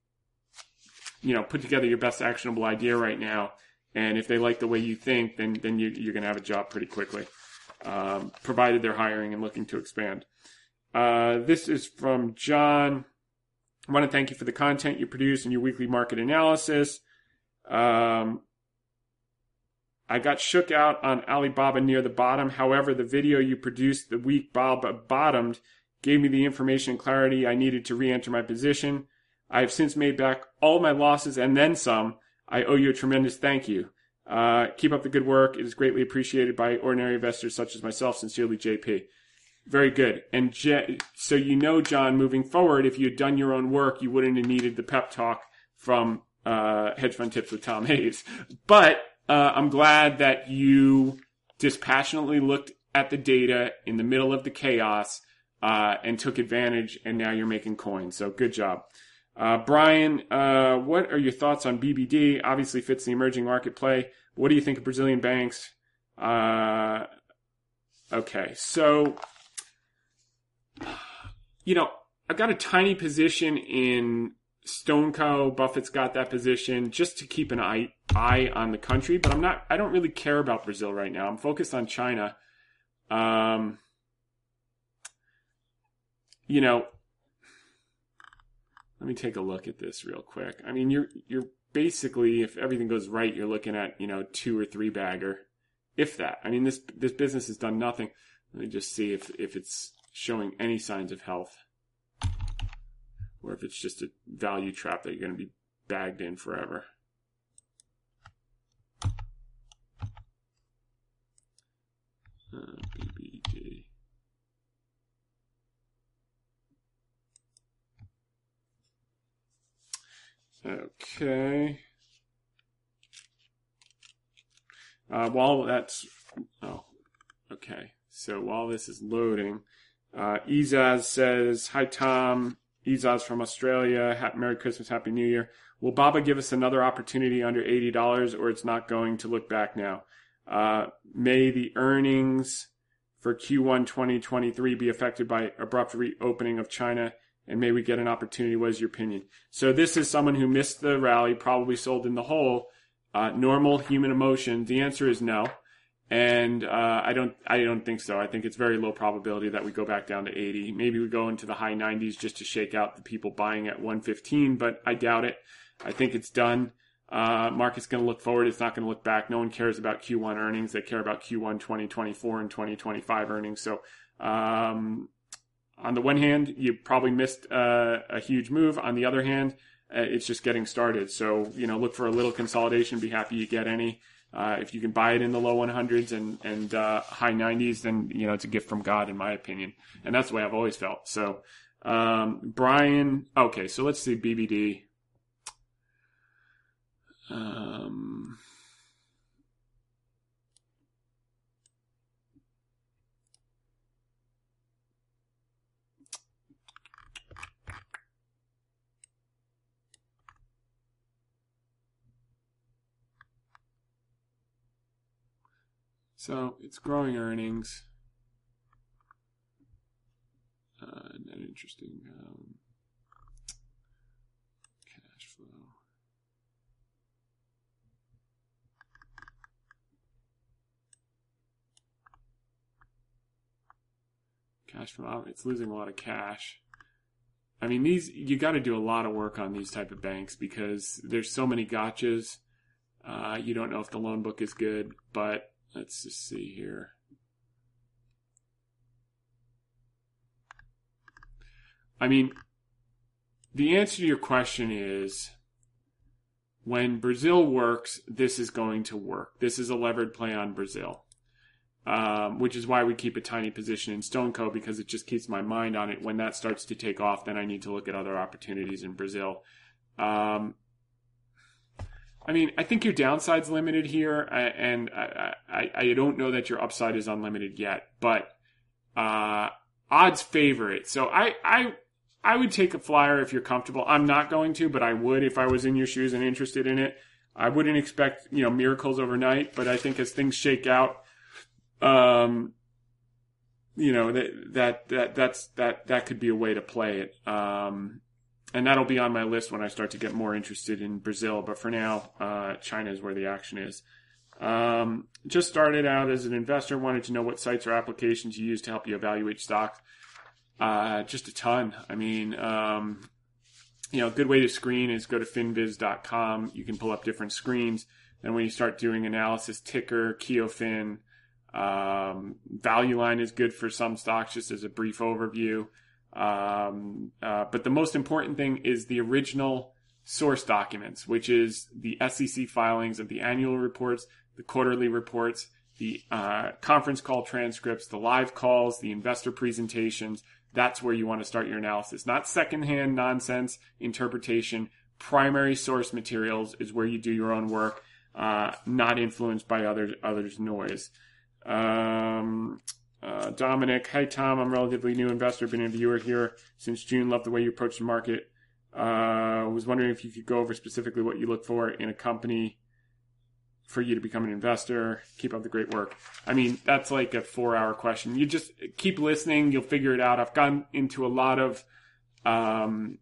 you know, put together your best actionable idea right now, and if they like the way you think, then then you, you're going to have a job pretty quickly, um, provided they're hiring and looking to expand. Uh, this is from John. I want to thank you for the content you produce and your weekly market analysis. Um, I got shook out on Alibaba near the bottom. However, the video you produced the week Baba bottomed gave me the information and clarity I needed to re-enter my position. I have since made back all my losses and then some. I owe you a tremendous thank you. Uh, keep up the good work. It is greatly appreciated by ordinary investors such as myself. Sincerely, JP. Very good. And so you know, John, moving forward, if you had done your own work, you wouldn't have needed the pep talk from uh, Hedge Fund Tips with Tom Hayes. But uh, I'm glad that you dispassionately looked at the data in the middle of the chaos uh, and took advantage, and now you're making coins. So good job. Uh, Brian, uh, what are your thoughts on BBD? Obviously fits the emerging market play. What do you think of Brazilian banks? Uh, okay, so you know, I've got a tiny position in StoneCo. Buffett's got that position just to keep an eye, eye on the country, but I'm not, I don't really care about Brazil right now. I'm focused on China. Um, you know, let me take a look at this real quick. I mean, you're, you're basically, if everything goes right, you're looking at, you know, two or three bagger, if that. I mean, this, this business has done nothing. Let me just see if, if it's showing any signs of health or if it's just a value trap that you're going to be bagged in forever. Uh. Okay. Uh, while that's, oh, okay. So while this is loading, uh, Izaz says, Hi, Tom. Izaz from Australia. Merry Christmas, Happy New Year. Will Baba give us another opportunity under $80 or it's not going to look back now? Uh, may the earnings for Q1 2023 be affected by abrupt reopening of China and may we get an opportunity? What is your opinion? So this is someone who missed the rally, probably sold in the hole. Uh, normal human emotion. The answer is no and uh, I don't I don't think so. I think it's very low probability that we go back down to 80. Maybe we go into the high 90s just to shake out the people buying at 115, but I doubt it. I think it's done. Uh, market's going to look forward. It's not going to look back. No one cares about Q1 earnings. They care about Q1 2024 and 2025 earnings. So, um, on the one hand, you probably missed uh, a huge move. On the other hand, uh, it's just getting started. So, you know, look for a little consolidation. Be happy you get any. Uh, if you can buy it in the low 100s and and uh, high 90s, then you know it's a gift from God, in my opinion, and that's the way I've always felt. So, um, Brian, okay, so let's see BBD. Um, So it's growing earnings. Uh, net interesting cash flow. Cash from it's losing a lot of cash. I mean, these you got to do a lot of work on these type of banks because there's so many gotchas. Uh, you don't know if the loan book is good, but Let's just see here. I mean, the answer to your question is when Brazil works, this is going to work. This is a levered play on Brazil, um, which is why we keep a tiny position in StoneCo because it just keeps my mind on it. When that starts to take off, then I need to look at other opportunities in Brazil. Um, I mean, I think your downside's limited here, and I, I, I don't know that your upside is unlimited yet. But uh, odds favor it, so I, I I would take a flyer if you're comfortable. I'm not going to, but I would if I was in your shoes and interested in it. I wouldn't expect you know miracles overnight, but I think as things shake out, um, you know that that that that's that that could be a way to play it. Um, and that'll be on my list when I start to get more interested in Brazil. But for now, uh, China is where the action is. Um, just started out as an investor, wanted to know what sites or applications you use to help you evaluate stocks. Uh, just a ton. I mean, um, you know, a good way to screen is go to finviz.com. You can pull up different screens. And when you start doing analysis, TIKR, Koyfin, um, value line is good for some stocks, just as a brief overview. Um, uh, but the most important thing is the original source documents, which is the SEC filings of the annual reports, the quarterly reports, the uh, conference call transcripts, the live calls, the investor presentations. That's where you want to start your analysis. Not secondhand nonsense interpretation. Primary source materials is where you do your own work, uh, not influenced by other others' noise. Um, uh, Dominic, hi Tom, I'm a relatively new investor, been a viewer here since June. Love the way you approach the market. Uh, was wondering if you could go over specifically what you look for in a company for you to become an investor. Keep up the great work. I mean, that's like a four hour question. You just keep listening, you'll figure it out. I've gone into a lot of um,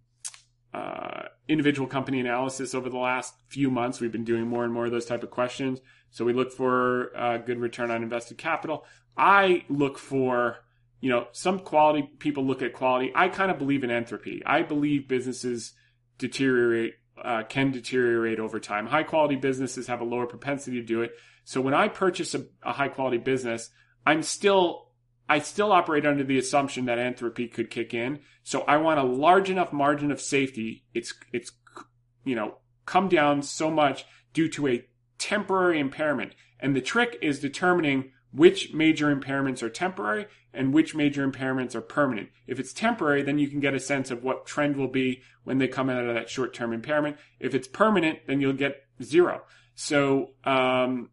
uh, individual company analysis over the last few months. We've been doing more and more of those type of questions. So we look for a good return on invested capital. I look for, you know, some quality people look at quality. I kind of believe in entropy. I believe businesses deteriorate uh, can deteriorate over time. High quality businesses have a lower propensity to do it. So when I purchase a, a high quality business, I'm still I still operate under the assumption that entropy could kick in. So I want a large enough margin of safety. It's it's you know come down so much due to a temporary impairment. And the trick is determining which major impairments are temporary and which major impairments are permanent. If it's temporary, then you can get a sense of what trend will be when they come out of that short term impairment. If it's permanent, then you'll get zero. So, um,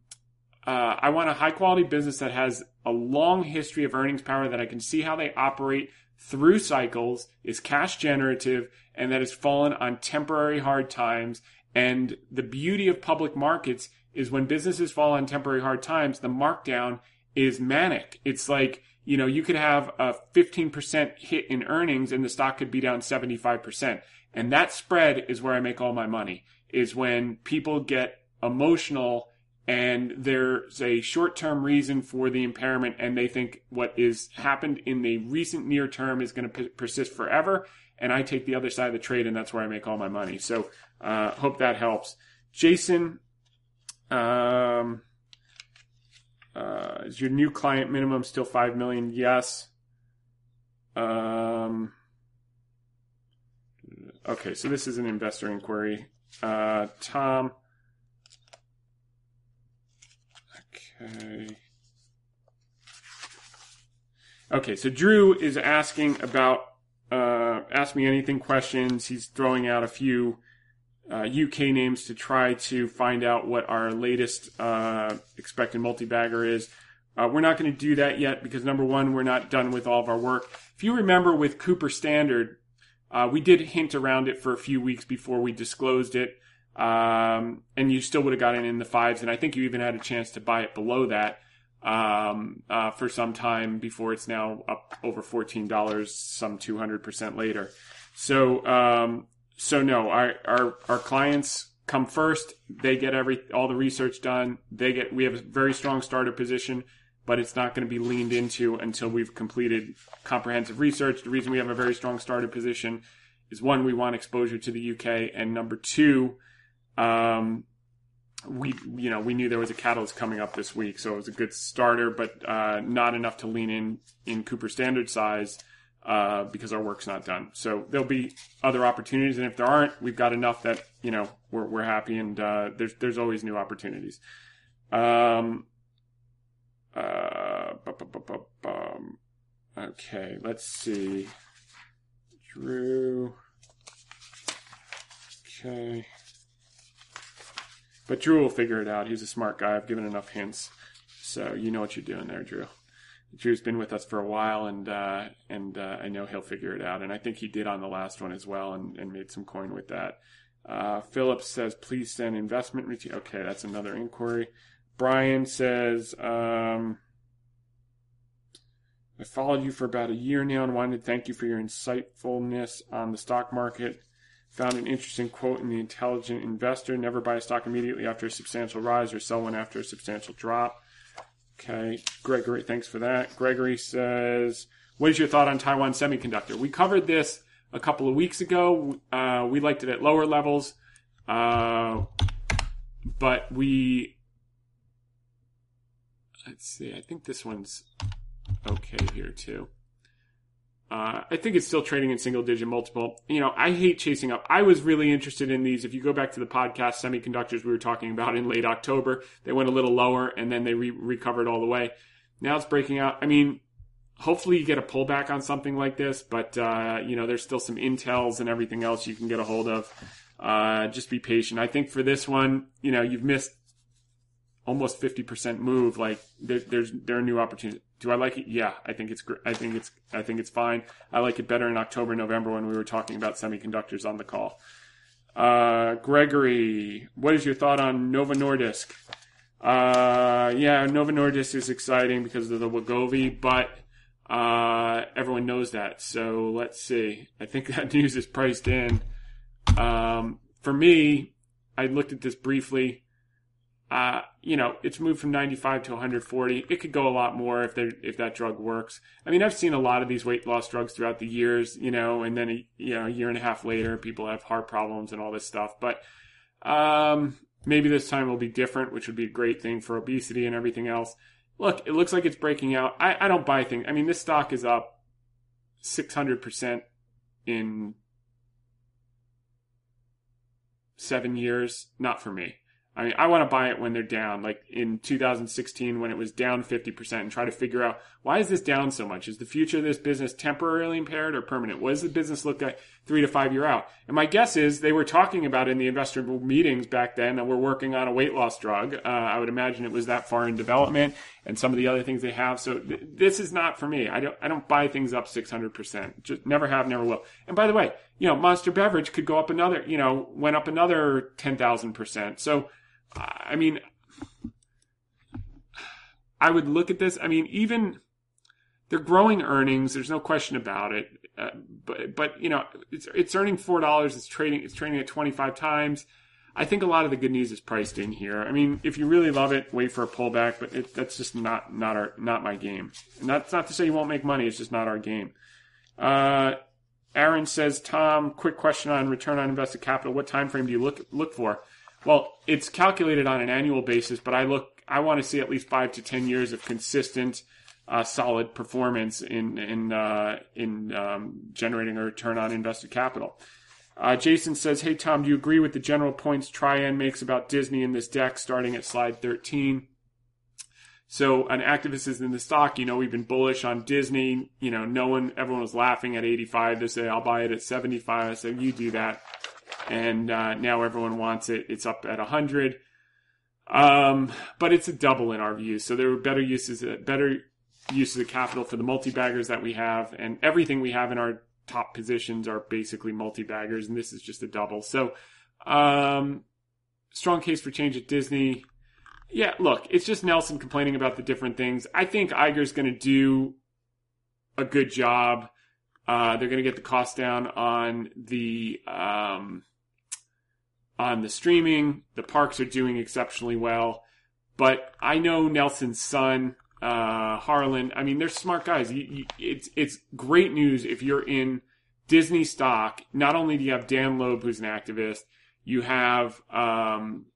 uh, I want a high quality business that has a long history of earnings power that I can see how they operate through cycles, is cash generative, and that has fallen on temporary hard times. And the beauty of public markets is when businesses fall on temporary hard times, the markdown is manic. It's like, you know, you could have a 15% hit in earnings and the stock could be down 75%. And that spread is where I make all my money, is when people get emotional and there's a short term reason for the impairment and they think what is happened in the recent near term is going to p- persist forever. And I take the other side of the trade and that's where I make all my money. So, uh, hope that helps. Jason, um, uh, is your new client minimum still five million? Yes. Um, okay, so this is an investor inquiry. Uh, Tom. Okay. Okay, so Drew is asking about uh, ask me anything questions. He's throwing out a few uh, UK names to try to find out what our latest uh, expected multi-bagger is. Uh, we're not going to do that yet because number one, we're not done with all of our work. If you remember with Cooper Standard, uh, we did hint around it for a few weeks before we disclosed it, um, and you still would have gotten in the fives, and I think you even had a chance to buy it below that um, uh, for some time before it's now up over fourteen dollars, some two hundred percent later. So um, so no, our, our, our clients come first. They get every, all the research done. They get, we have a very strong starter position, but it's not going to be leaned into until we've completed comprehensive research. The reason we have a very strong starter position is one, we want exposure to the UK, and number two, um, we you know we knew there was a catalyst coming up this week, so it was a good starter, but uh, not enough to lean in in Cooper standard size uh, because our work's not done. So there'll be other opportunities, and if there aren't, we've got enough that you know we're we're happy, and uh, there's there's always new opportunities. Um. Uh. Okay. Let's see. Drew. Okay. But Drew will figure it out. He's a smart guy. I've given enough hints. So you know what you're doing there, Drew. Drew's been with us for a while, and uh, and uh, I know he'll figure it out. And I think he did on the last one as well, and, and made some coin with that. Uh, Phillips says, "Please send investment routine." Okay, that's another inquiry. Brian says, um, "I followed you for about a year now, and wanted to thank you for your insightfulness on the stock market." Found an interesting quote in The Intelligent Investor Never buy a stock immediately after a substantial rise or sell one after a substantial drop. Okay, Gregory, thanks for that. Gregory says, "What is your thought on Taiwan Semiconductor?" We covered this a couple of weeks ago. Uh, we liked it at lower levels, uh, but we let's see. I think this one's okay here too. Uh, I think it's still trading in single digit multiple. You know, I hate chasing up. I was really interested in these. If you go back to the podcast, semiconductors we were talking about in late October, they went a little lower and then they re- recovered all the way. Now it's breaking out. I mean, hopefully you get a pullback on something like this, but, uh, you know, there's still some intels and everything else you can get a hold of. Uh, just be patient. I think for this one, you know, you've missed almost 50% move. Like there, there's, there are new opportunities. Do I like it? Yeah, I think it's great. I think it's, I think it's fine. I like it better in October, November when we were talking about semiconductors on the call. Uh, Gregory, what is your thought on Novo Nordisk? Uh, yeah, Novo Nordisk is exciting because of the Wegovy, but uh, everyone knows that. So let's see. I think that *laughs* news is priced in. Um, for me, I looked at this briefly. Uh, you know, it's moved from 95 to 140. It could go a lot more if they if that drug works. I mean, I've seen a lot of these weight loss drugs throughout the years, you know, and then a, you know, a year and a half later, people have heart problems and all this stuff. But um, maybe this time will be different, which would be a great thing for obesity and everything else. Look, it looks like it's breaking out. I, I don't buy things. I mean, this stock is up 600% in seven years. Not for me. I mean, I want to buy it when they're down, like in 2016 when it was down 50% and try to figure out why is this down so much? Is the future of this business temporarily impaired or permanent? What does the business look like three to five year out? And my guess is they were talking about in the investor meetings back then that we're working on a weight loss drug. Uh, I would imagine it was that far in development and some of the other things they have. So th- this is not for me. I don't, I don't buy things up 600%. Just never have, never will. And by the way, you know, Monster Beverage could go up another, you know, went up another 10,000%. So, I mean, I would look at this. I mean, even they're growing earnings. There's no question about it. Uh, but but you know, it's it's earning four dollars. It's trading. It's trading at 25 times. I think a lot of the good news is priced in here. I mean, if you really love it, wait for a pullback. But it, that's just not not our not my game. And that's not to say you won't make money. It's just not our game. Uh, Aaron says, Tom, quick question on return on invested capital. What time frame do you look look for? Well, it's calculated on an annual basis, but I look, I want to see at least five to ten years of consistent, uh, solid performance in in uh, in um, generating a return on invested capital. Uh, Jason says, "Hey Tom, do you agree with the general points Trian makes about Disney in this deck, starting at slide 13?" So an activist is in the stock. You know, we've been bullish on Disney. You know, no one, everyone was laughing at 85. They say, I'll buy it at 75. I you do that and uh, now everyone wants it. It's up at 100. Um, but it's a double in our view. So there are better uses, better uses of capital for the multi-baggers that we have, and everything we have in our top positions are basically multi-baggers, and this is just a double. So, um, strong case for change at Disney. Yeah, look, it's just Nelson complaining about the different things. I think Iger's going to do a good job. Uh, they're going to get the cost down on the um, on the streaming. The parks are doing exceptionally well. But I know Nelson's son, uh, Harlan. I mean, they're smart guys. You, you, it's it's great news if you're in Disney stock. Not only do you have Dan Loeb, who's an activist, you have um,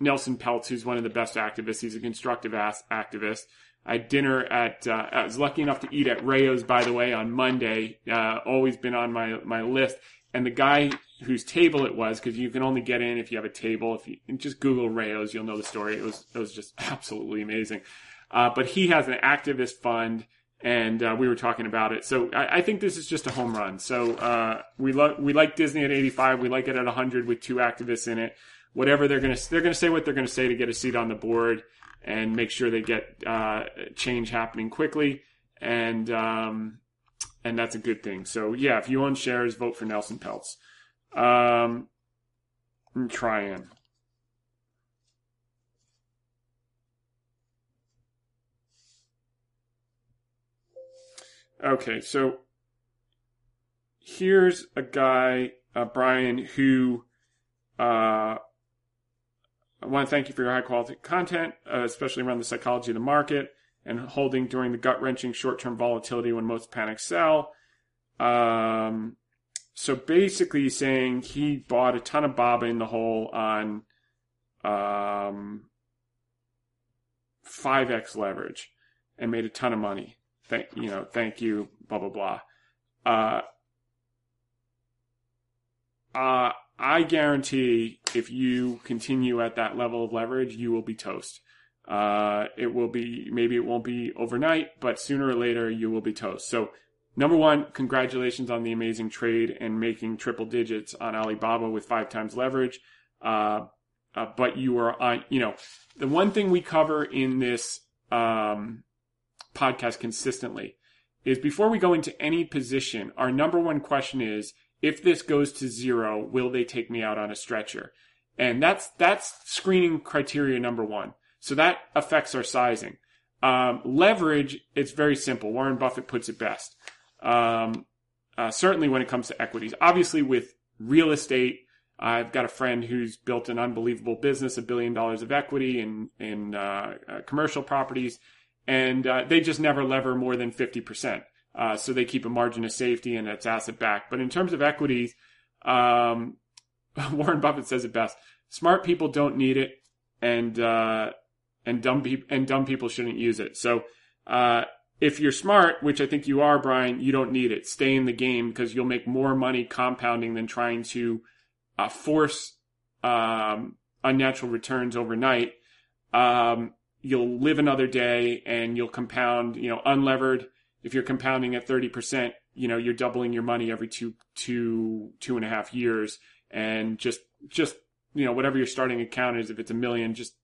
Nelson Peltz, who's one of the best activists. He's a constructive activist. I had dinner at. Uh, I was lucky enough to eat at Rao's, by the way, on Monday. Uh, always been on my my list. And the guy whose table it was because you can only get in if you have a table. If you just Google Rao's, you'll know the story. It was it was just *laughs* absolutely amazing. Uh, but he has an activist fund, and uh, we were talking about it. So I, I, think this is just a home run. So uh, we love we like Disney at 85. We like it at 100 with two activists in it. Whatever they're gonna they're gonna say what they're gonna say to get a seat on the board and make sure they get uh, change happening quickly. And um, and that's a good thing. So yeah, if you own shares, vote for Nelson Peltz. Um, Trian. Okay, so here's a guy, uh, Brian, who uh, I want to thank you for your high quality content, uh, especially around the psychology of the market and holding during the gut wrenching short term volatility when most panics sell. Um, so basically saying he bought a ton of baba in the hole on um, 5x leverage and made a ton of money. Thank you know, thank you, blah blah blah. Uh, uh, I guarantee if you continue at that level of leverage, you will be toast. Uh, it will be maybe it won't be overnight, but sooner or later you will be toast. So number one, congratulations on the amazing trade and making triple digits on Alibaba with five times leverage. Uh, uh, but you are on, you know, the one thing we cover in this um, podcast consistently is before we go into any position, our number one question is if this goes to zero, will they take me out on a stretcher? And that's that's screening criteria number one. So that affects our sizing. Um, leverage, it's very simple. Warren Buffett puts it best. Um, uh, certainly when it comes to equities. Obviously, with real estate, I've got a friend who's built an unbelievable business, a billion dollars of equity in in uh, uh, commercial properties, and uh, they just never lever more than fifty percent. Uh, so they keep a margin of safety and it's asset backed. But in terms of equities, um, *laughs* Warren Buffett says it best: smart people don't need it, and uh, and dumb people and dumb people shouldn't use it. So uh, if you're smart, which I think you are, Brian, you don't need it. Stay in the game because you'll make more money compounding than trying to uh, force um, unnatural returns overnight. Um, you'll live another day and you'll compound. You know, unlevered. If you're compounding at thirty percent, you know you're doubling your money every two two two and a half years, and just just you know whatever your starting account is, if it's a million, just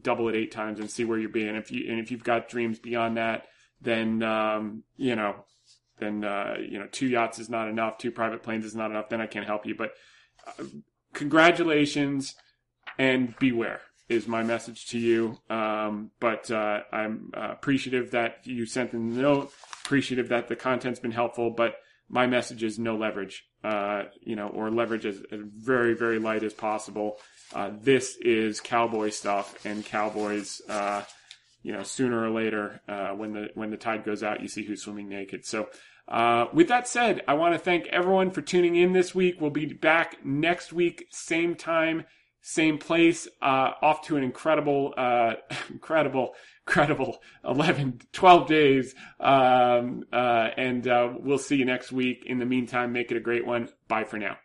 double it eight times and see where you're being. If you and if you've got dreams beyond that, then um, you know, then uh, you know, two yachts is not enough, two private planes is not enough. Then I can't help you. But uh, congratulations and beware is my message to you. Um, but uh, I'm uh, appreciative that you sent the note. Appreciative that the content's been helpful, but my message is no leverage, uh, you know, or leverage as, as very, very light as possible. Uh, this is cowboy stuff, and cowboys, uh, you know, sooner or later, uh, when the when the tide goes out, you see who's swimming naked. So, uh, with that said, I want to thank everyone for tuning in this week. We'll be back next week, same time, same place, uh, off to an incredible, *laughs* incredible, incredible 11, 12 days. Um, and we'll see you next week. In the meantime, make it a great one. Bye for now.